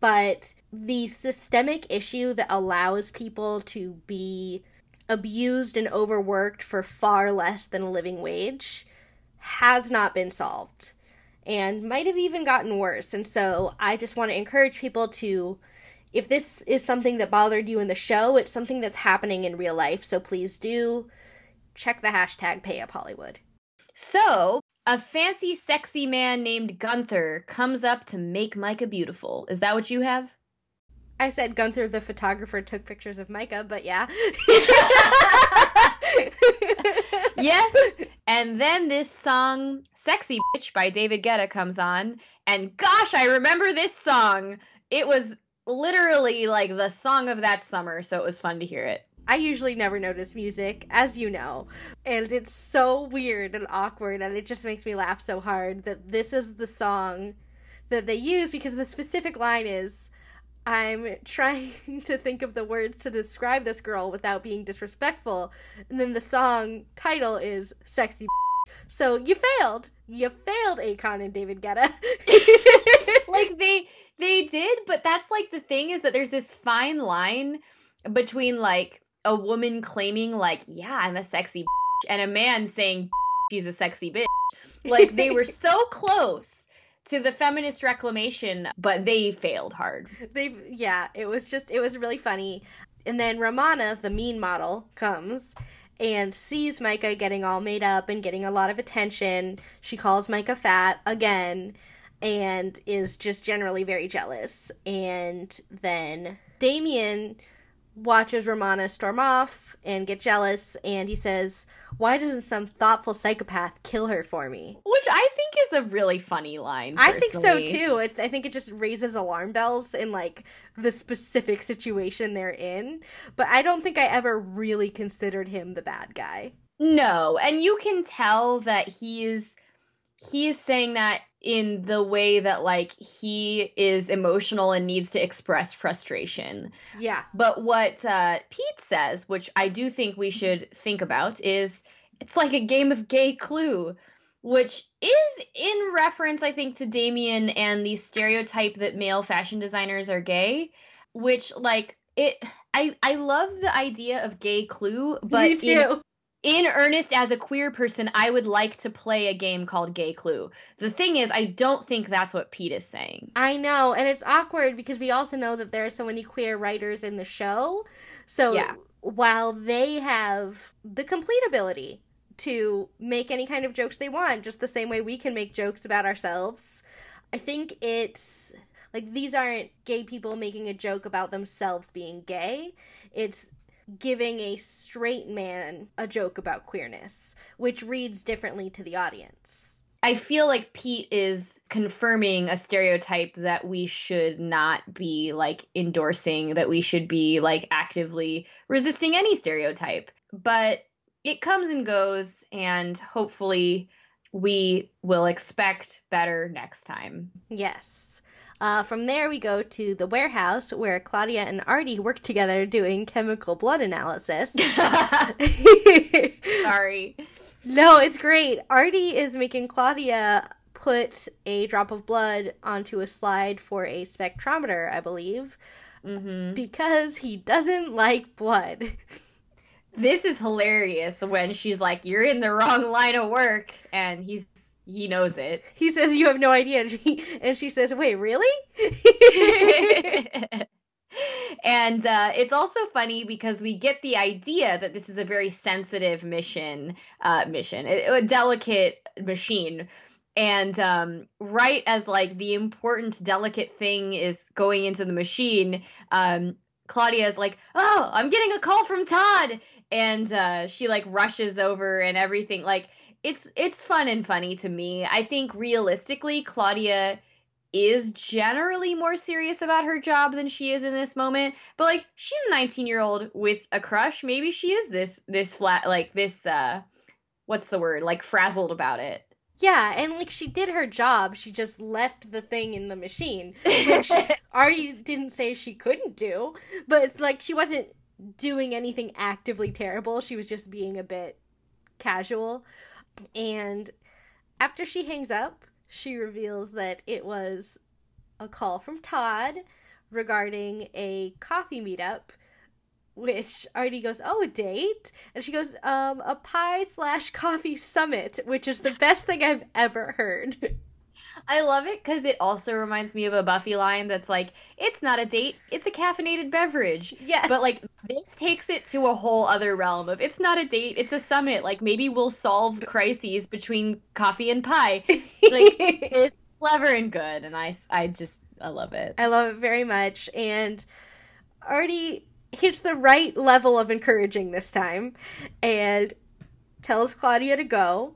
But the systemic issue that allows people to be abused and overworked for far less than a living wage has not been solved and might have even gotten worse. And so I just want to encourage people to if this is something that bothered you in the show, it's something that's happening in real life. So please do check the hashtag pay up Hollywood. So, a fancy, sexy man named Gunther comes up to make Myka beautiful. Is that what you have? I said Gunther the photographer took pictures of Myka, but yeah. yes. And then this song, Sexy Bitch by David Guetta, comes on. And gosh, I remember this song. It was literally like the song of that summer, so it was fun to hear it. I usually never notice music, as you know, and it's so weird and awkward, and it just makes me laugh so hard that this is the song that they use because the specific line is I'm trying to think of the words to describe this girl without being disrespectful. And then the song title is Sexy. So you failed. You failed, Akon and David Guetta. like they they did, but that's like the thing is that there's this fine line between like a woman claiming like, yeah, I'm a sexy and a man saying she's a sexy bitch. Like they were so close to the feminist reclamation, but they failed hard. They yeah, it was just it was really funny. And then Romana, the mean model, comes and sees Myka getting all made up and getting a lot of attention. She calls Myka fat again and is just generally very jealous. And then Damian watches Romana storm off and get jealous, and he says, Why doesn't some thoughtful psychopath kill her for me? Which I think is a really funny line. Personally. I think so too. It, I think it just raises alarm bells in like the specific situation they're in. But I don't think I ever really considered him the bad guy. No, and you can tell that he's he's saying that in the way that like he is emotional and needs to express frustration. Yeah. But what uh, Pete says, which I do think we should think about, is it's like a game of gay clue, which is in reference, I think, to Damien and the stereotype that male fashion designers are gay, which like it I I love the idea of gay clue, but in, in earnest as a queer person i would like to play a game called gay clue. The thing is i don't think that's what pete is saying. I know and it's awkward because we also know that there are so many queer writers in the show. So yeah. while they have the complete ability to make any kind of jokes they want just the same way we can make jokes about ourselves i think it's like these aren't gay people making a joke about themselves being gay. It's giving a straight man a joke about queerness, which reads differently to the audience. I feel like Pete is confirming a stereotype that we should not be like endorsing, that we should be like actively resisting any stereotype. But it comes and goes, and hopefully we will expect better next time. Yes. Uh, from there, we go to the warehouse where Claudia and Artie work together doing chemical blood analysis. Sorry. No, it's great. Artie is making Claudia put a drop of blood onto a slide for a spectrometer, I believe, mm-hmm. because he doesn't like blood. This is hilarious when she's like, You're in the wrong line of work. And he's he knows it. He says you have no idea, and she, and she says, "Wait, really?" and uh, it's also funny because we get the idea that this is a very sensitive mission, uh, mission, a, a delicate machine. And um, right as like the important, delicate thing is going into the machine, um, Claudia is like, "Oh, I'm getting a call from Todd," and uh, she like rushes over and everything. Like it's it's fun and funny to me. I think realistically, Claudia is generally more serious about her job than she is in this moment. But like she's a 19 year old with a crush. Maybe she is this this flat like this uh what's the word like frazzled about it. Yeah, and like she did her job. She just left the thing in the machine, which Artie didn't say she couldn't do. But it's like she wasn't doing anything actively terrible. She was just being a bit casual. And after she hangs up, she reveals that it was a call from Todd regarding a coffee meetup. Which Artie goes, oh, a date? And she goes, um, a pie slash coffee summit, which is the best thing I've ever heard. I love it because it also reminds me of a Buffy line that's like, it's not a date, it's a caffeinated beverage. Yes. But like, this takes it to a whole other realm of it's not a date, it's a summit. Like, maybe we'll solve crises between coffee and pie. like, it's clever and good. And I, I just, I love it. I love it very much. And Artie hits the right level of encouraging this time and tells Claudia to go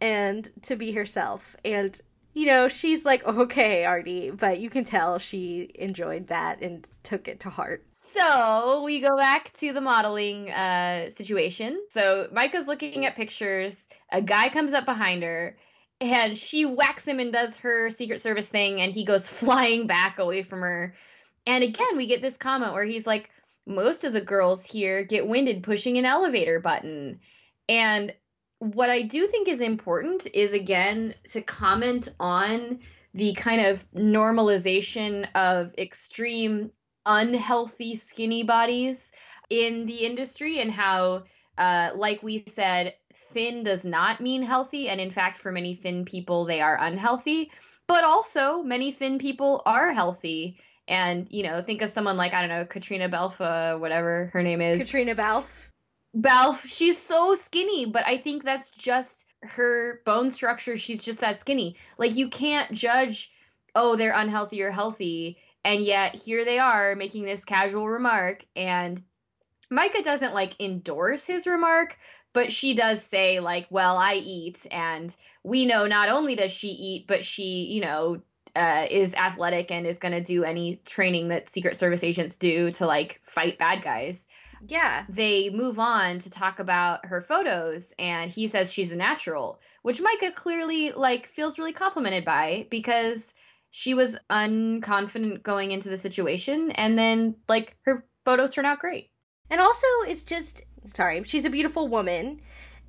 and to be herself. And you know, she's like, okay, Artie, but you can tell she enjoyed that and took it to heart. So we go back to the modeling uh, situation. So Myka's looking at pictures. A guy comes up behind her and she whacks him and does her Secret Service thing, and he goes flying back away from her. And again, we get this comment where he's like, most of the girls here get winded pushing an elevator button. And what I do think is important is again to comment on the kind of normalization of extreme unhealthy skinny bodies in the industry and how uh, like we said thin does not mean healthy. And in fact for many thin people they are unhealthy. But also many thin people are healthy. And you know think of someone like i don't know katrina belfa whatever her name is. Caitriona Balfe. Balfe, she's so skinny, but I think that's just her bone structure. She's just that skinny. Like you can't judge, oh, they're unhealthy or healthy, and yet here they are making this casual remark, and Myka doesn't like endorse his remark, but she does say like, well, I eat, and we know not only does she eat, but she, you know. Uh, is athletic and is going to do any training that Secret Service agents do to like fight bad guys Yeah. they move on to talk about her photos and he says she's a natural which myka clearly like feels really complimented by because she was unconfident going into the situation and then like her photos turn out great And also, it's just, sorry, she's a beautiful woman.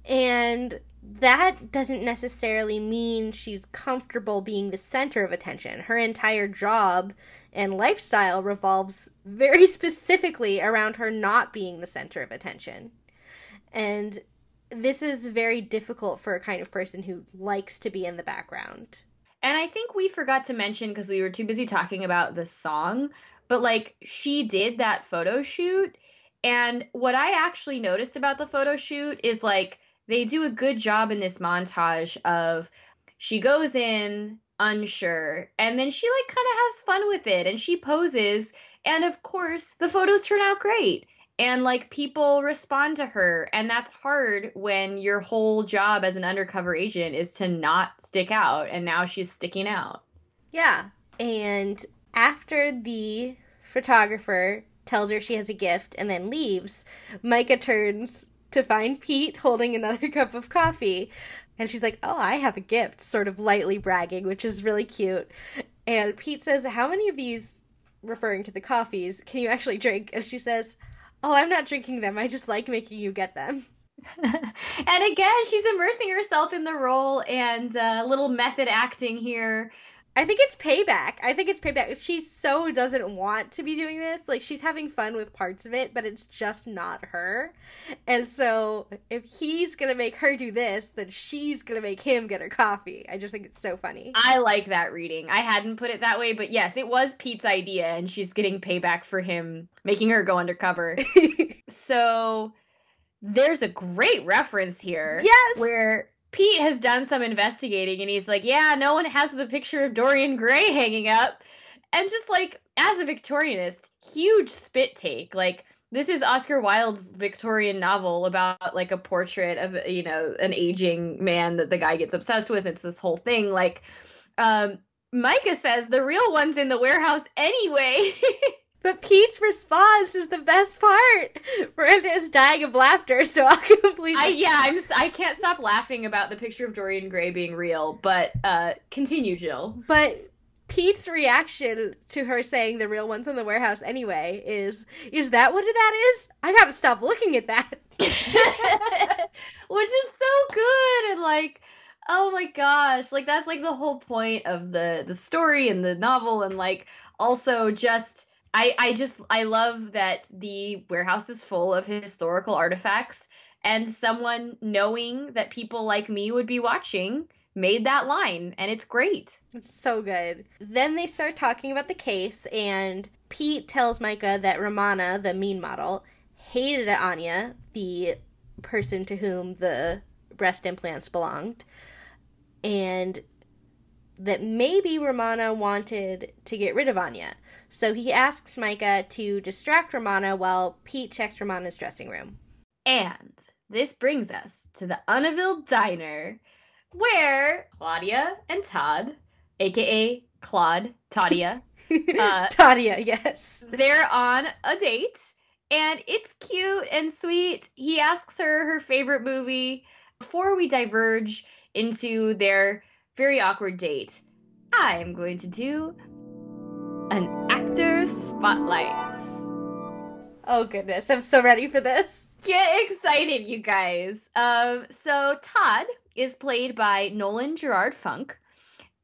And that doesn't necessarily mean she's comfortable being the center of attention. Her entire job and lifestyle revolves very specifically around her not being the center of attention. And this is very difficult for a kind of person who likes to be in the background. and i think we forgot to mention because we were too busy talking about the song but like she did that photo shoot and what i actually noticed about the photo shoot is like they do a good job in this montage of she goes in unsure. And then she like kind of has fun with it and she poses. And of course the photos turn out great. And like people respond to her. And that's hard when your whole job as an undercover agent is to not stick out. And now she's sticking out. Yeah. And after the photographer tells her she has a gift and then leaves, Myka turns to find Pete holding another cup of coffee. And she's like, Oh, I have a gift, sort of lightly bragging, which is really cute. And Pete says, How many of these, referring to the coffees, can you actually drink? And she says, Oh, I'm not drinking them. I just like making you get them. and again she's immersing herself in the role and a uh, little method acting here I think it's payback. I think it's payback. She so doesn't want to be doing this. Like she's having fun with parts of it, but it's just not her. And so if he's gonna make her do this, then she's gonna make him get her coffee. I just think it's so funny. I like that reading. I hadn't put it that way, but yes, it was Pete's idea, and she's getting payback for him making her go undercover. so there's a great reference here yes. where Pete has done some investigating and he's like, Yeah, no one has the picture of Dorian Gray hanging up. And just like, as a Victorianist, huge spit take. Like, this is Oscar Wilde's Victorian novel about like a portrait of, you know, an aging man that the guy gets obsessed with. It's this whole thing. Like, um, Myka says the real one's in the warehouse anyway. But Pete's response is the best part. Miranda is dying of laughter, so I'll completely. I yeah, I'm I can't stop laughing about the picture of Dorian Gray being real. But uh, continue, Jill. But Pete's reaction to her saying the real one's in the warehouse anyway is, is that what that is? I gotta stop looking at that. Which is so good and like oh my gosh, like that's like the whole point of the the story and the novel and like also just I I just I love that the warehouse is full of historical artifacts and someone knowing that people like me would be watching made that line and it's great. It's so good. Then they start talking about the case, and Pete tells Myka that Romana, the mean model, hated Anya, the person to whom the breast implants belonged, and that maybe Romana wanted to get rid of Anya. So he asks Myka to distract Romana while Pete checks Romana's dressing room. And this brings us to the Univille Diner, where Claudia and Todd, aka Claude, Tadia, Uh, Tadia, yes. they're on a date, and it's cute and sweet. He asks her her favorite movie. Before we diverge into their very awkward date, I am going to do an actor spotlight. Oh goodness, I'm so ready for this. Get excited, you guys. Um, so Todd is played by Nolan Gerard Funk,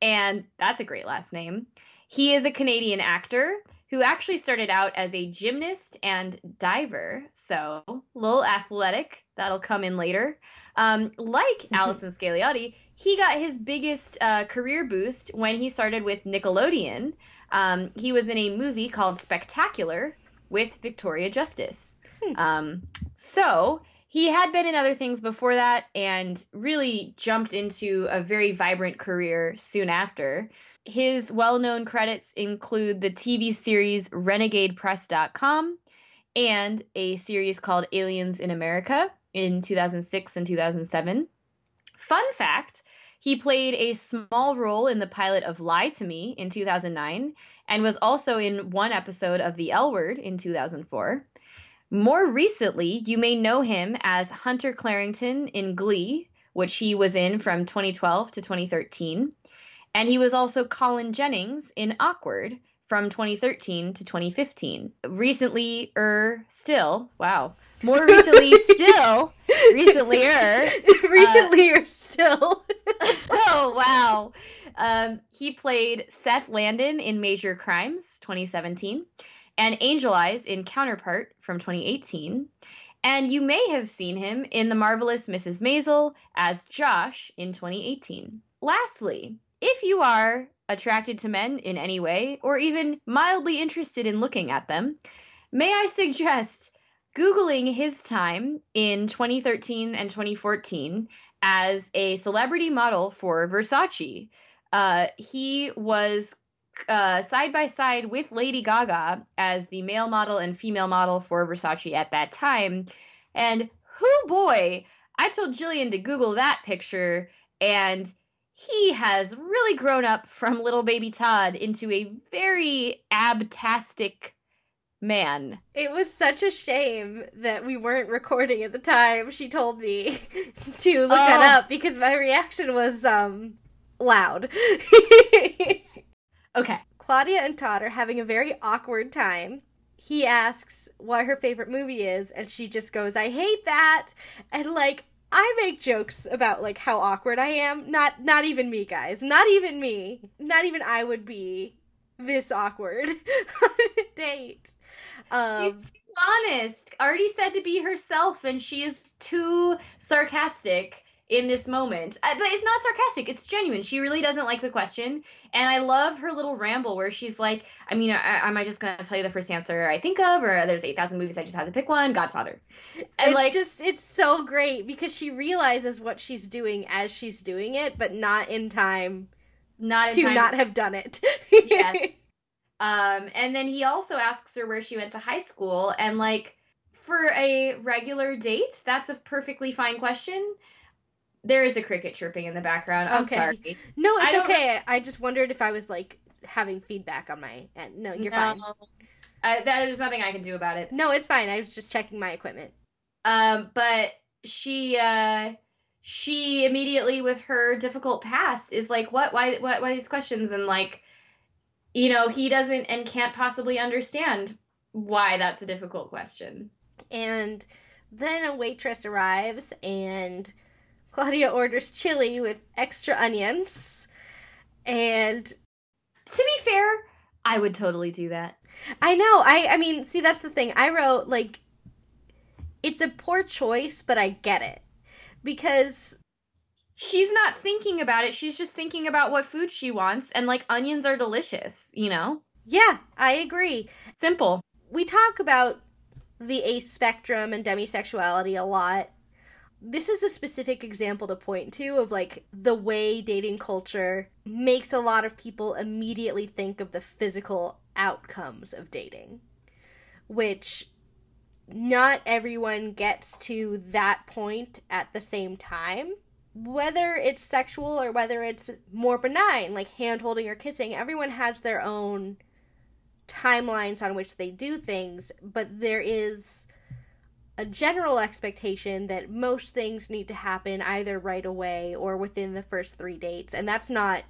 and that's a great last name. He is a Canadian actor who actually started out as a gymnast and diver, so a little athletic. That'll come in later. Um, like Allison Scagliotti, he got his biggest uh, career boost when he started with Nickelodeon. Um, he was in a movie called Spectacular with Victoria Justice. Hmm. Um, so he had been in other things before that and really jumped into a very vibrant career soon after. His well known credits include the TV series RenegadePress.com and a series called Aliens in America in 2006 and 2007. Fun fact he played a small role in the pilot of Lie to Me in 2009 and was also in one episode of The L Word in 2004. More recently, you may know him as Hunter Clarington in Glee, which he was in from 2012 to 2013. And he was also Colin Jennings in Awkward from 2013 to 2015. Recently, er, still, wow. More recently, still, recently, er. Recently or still. oh, wow. Um, he played Seth Landon in Major Crimes 2017 and Angel Eyes in Counterpart from 2018. And you may have seen him in The Marvelous Mrs. Maisel as Josh in 2018. Lastly, if you are attracted to men in any way, or even mildly interested in looking at them, may I suggest Googling his time in 2013 and 2014 as a celebrity model for Versace. Uh, he was uh, side by side with Lady Gaga as the male model and female model for Versace at that time. And who boy, I told Jillian to Google that picture, and he has really grown up from little baby Todd into a very abtastic man. It was such a shame that we weren't recording at the time she told me to look that Oh. up because my reaction was um loud. Okay. Claudia and Todd are having a very awkward time. He asks what her favorite movie is, and she just goes, I hate that. And like, I make jokes about like how awkward I am. Not not even me, guys. Not even me. Not even I would be this awkward on a date. Um, She's too honest. Already said to be herself, and she is too sarcastic in this moment. Uh, but it's not sarcastic, it's genuine. She really doesn't like the question. And I love her little ramble where she's like, I mean, I, am I just going to tell you the first answer I think of? Or there's 8,000 movies, I just have to pick one? Godfather. And it's like, just it's so great because she realizes what she's doing as she's doing it, but not in time not in to time. not have done it. Yes. Um, and then he also asks her where she went to high school, and like for a regular date, that's a perfectly fine question. There is a cricket chirping in the background. I'm Okay. sorry. no, it's don't- okay. I just wondered if I was like having feedback on my end. No, you're no, fine. Uh, there's nothing I can do about it. No, it's fine. I was just checking my equipment. Um, but she uh she immediately with her difficult past is like, what, why, what, why these questions? And like, you know, he doesn't and can't possibly understand why that's a difficult question. And then a waitress arrives and Claudia orders chili with extra onions. And To be fair, I would totally do that. I know. I I mean, see that's the thing. I wrote like it's a poor choice, but I get it. Because She's not thinking about it. She's just thinking about what food she wants and like onions are delicious, you know? yeah, I agree. Simple. We talk about the ace spectrum and demisexuality a lot. This is a specific example to point to of like the way dating culture makes a lot of people immediately think of the physical outcomes of dating, which not everyone gets to that point at the same time. Whether it's sexual or whether it's more benign, like hand holding or kissing, everyone has their own timelines on which they do things, but there is a general expectation that most things need to happen either right away or within the first three dates, and that's not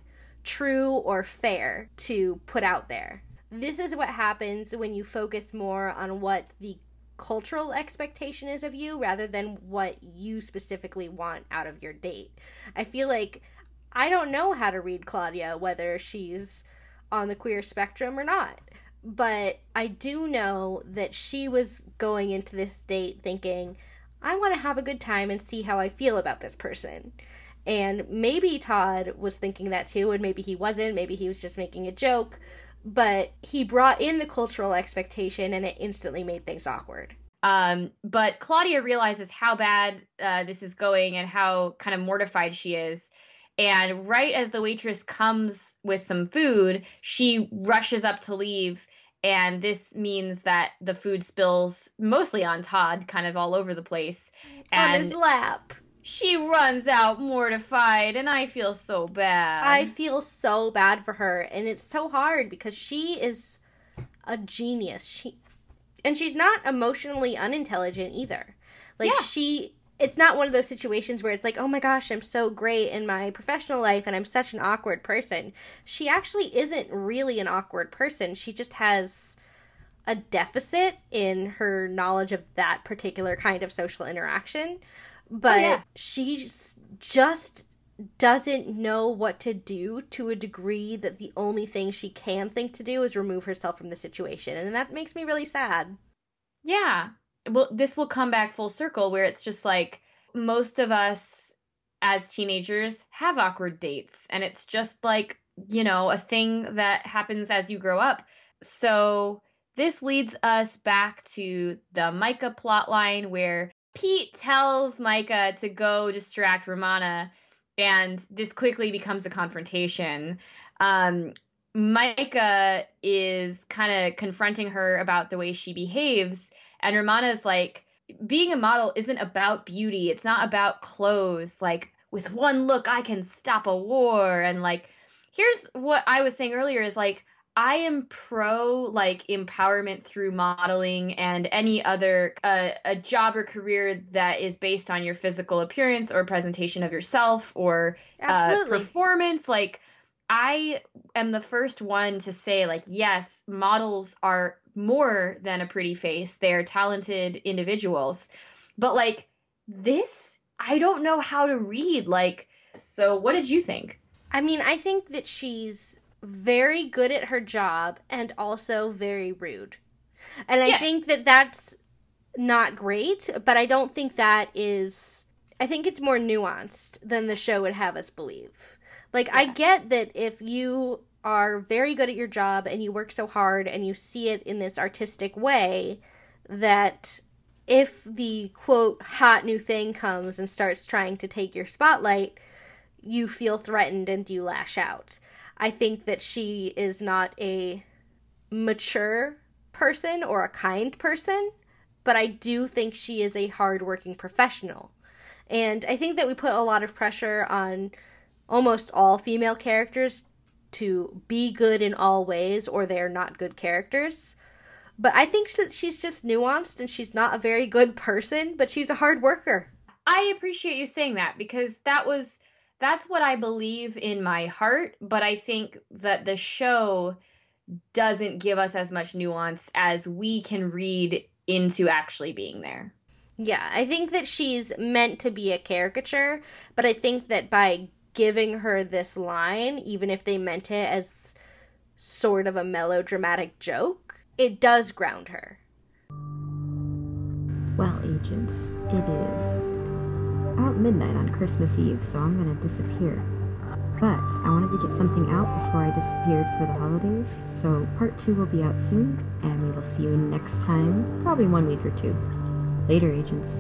true or fair to put out there. This is what happens when you focus more on what the cultural expectation is of you rather than what you specifically want out of your date. I feel like I don't know how to read Claudia, whether she's on the queer spectrum or not. But I do know that she was going into this date thinking, I want to have a good time and see how I feel about this person. And maybe Todd was thinking that too, and maybe he wasn't. Maybe he was just making a joke. But he brought in the cultural expectation, and it instantly made things awkward. Um, but Claudia realizes how bad uh, this is going and how kind of mortified she is. And right as the waitress comes with some food, she rushes up to leave. And this means that the food spills mostly on Todd, kind of all over the place. And on his lap. She runs out mortified, and I feel so bad. I feel so bad for her. And it's so hard because she is a genius. She and she's not emotionally unintelligent either. Like yeah. she it's not one of those situations where it's like, oh my gosh, I'm so great in my professional life and I'm such an awkward person. She actually isn't really an awkward person. She just has a deficit in her knowledge of that particular kind of social interaction. But oh, yeah. she just doesn't know what to do to a degree that the only thing she can think to do is remove herself from the situation. And that makes me really sad. Yeah well this will come back full circle where it's just like most of us as teenagers have awkward dates and it's just like you know a thing that happens as you grow up. So this leads us back to the myka plotline where pete tells myka to go distract romana and this quickly becomes a confrontation. Um, myka is kind of confronting her about the way she behaves and Romana's like, being a model isn't about beauty. It's not about clothes. Like, with one look, I can stop a war. And like, here's what I was saying earlier is like, I am pro like empowerment through modeling and any other uh, a job or career that is based on your physical appearance or presentation of yourself or uh, performance. Like I am the first one to say, like, yes, models are more than a pretty face. They're talented individuals. But, like, this, I don't know how to read. Like, so what did you think? I mean, I think that she's very good at her job and also very rude. And I yes. think that that's not great, but I don't think that is. I think it's more nuanced than the show would have us believe. Like, yeah. I get that if you are very good at your job and you work so hard and you see it in this artistic way, that if the quote hot new thing comes and starts trying to take your spotlight, you feel threatened and you lash out. I think that she is not a mature person or a kind person, but I do think she is a hardworking professional. And I think that we put a lot of pressure on almost all female characters to be good in all ways or they're not good characters. But I think that she's just nuanced and she's not a very good person, but she's a hard worker. I appreciate you saying that because that was that's what I believe in my heart, but I think that the show doesn't give us as much nuance as we can read into actually being there. Yeah, I think that she's meant to be a caricature, but I think that by giving her this line, even if they meant it as sort of a melodramatic joke, it does ground her. Well, agents, it is about midnight on Christmas Eve, so I'm gonna disappear. But I wanted to get something out before I disappeared for the holidays, so part two will be out soon, and we will see you next time, probably one week or two. Later, agents.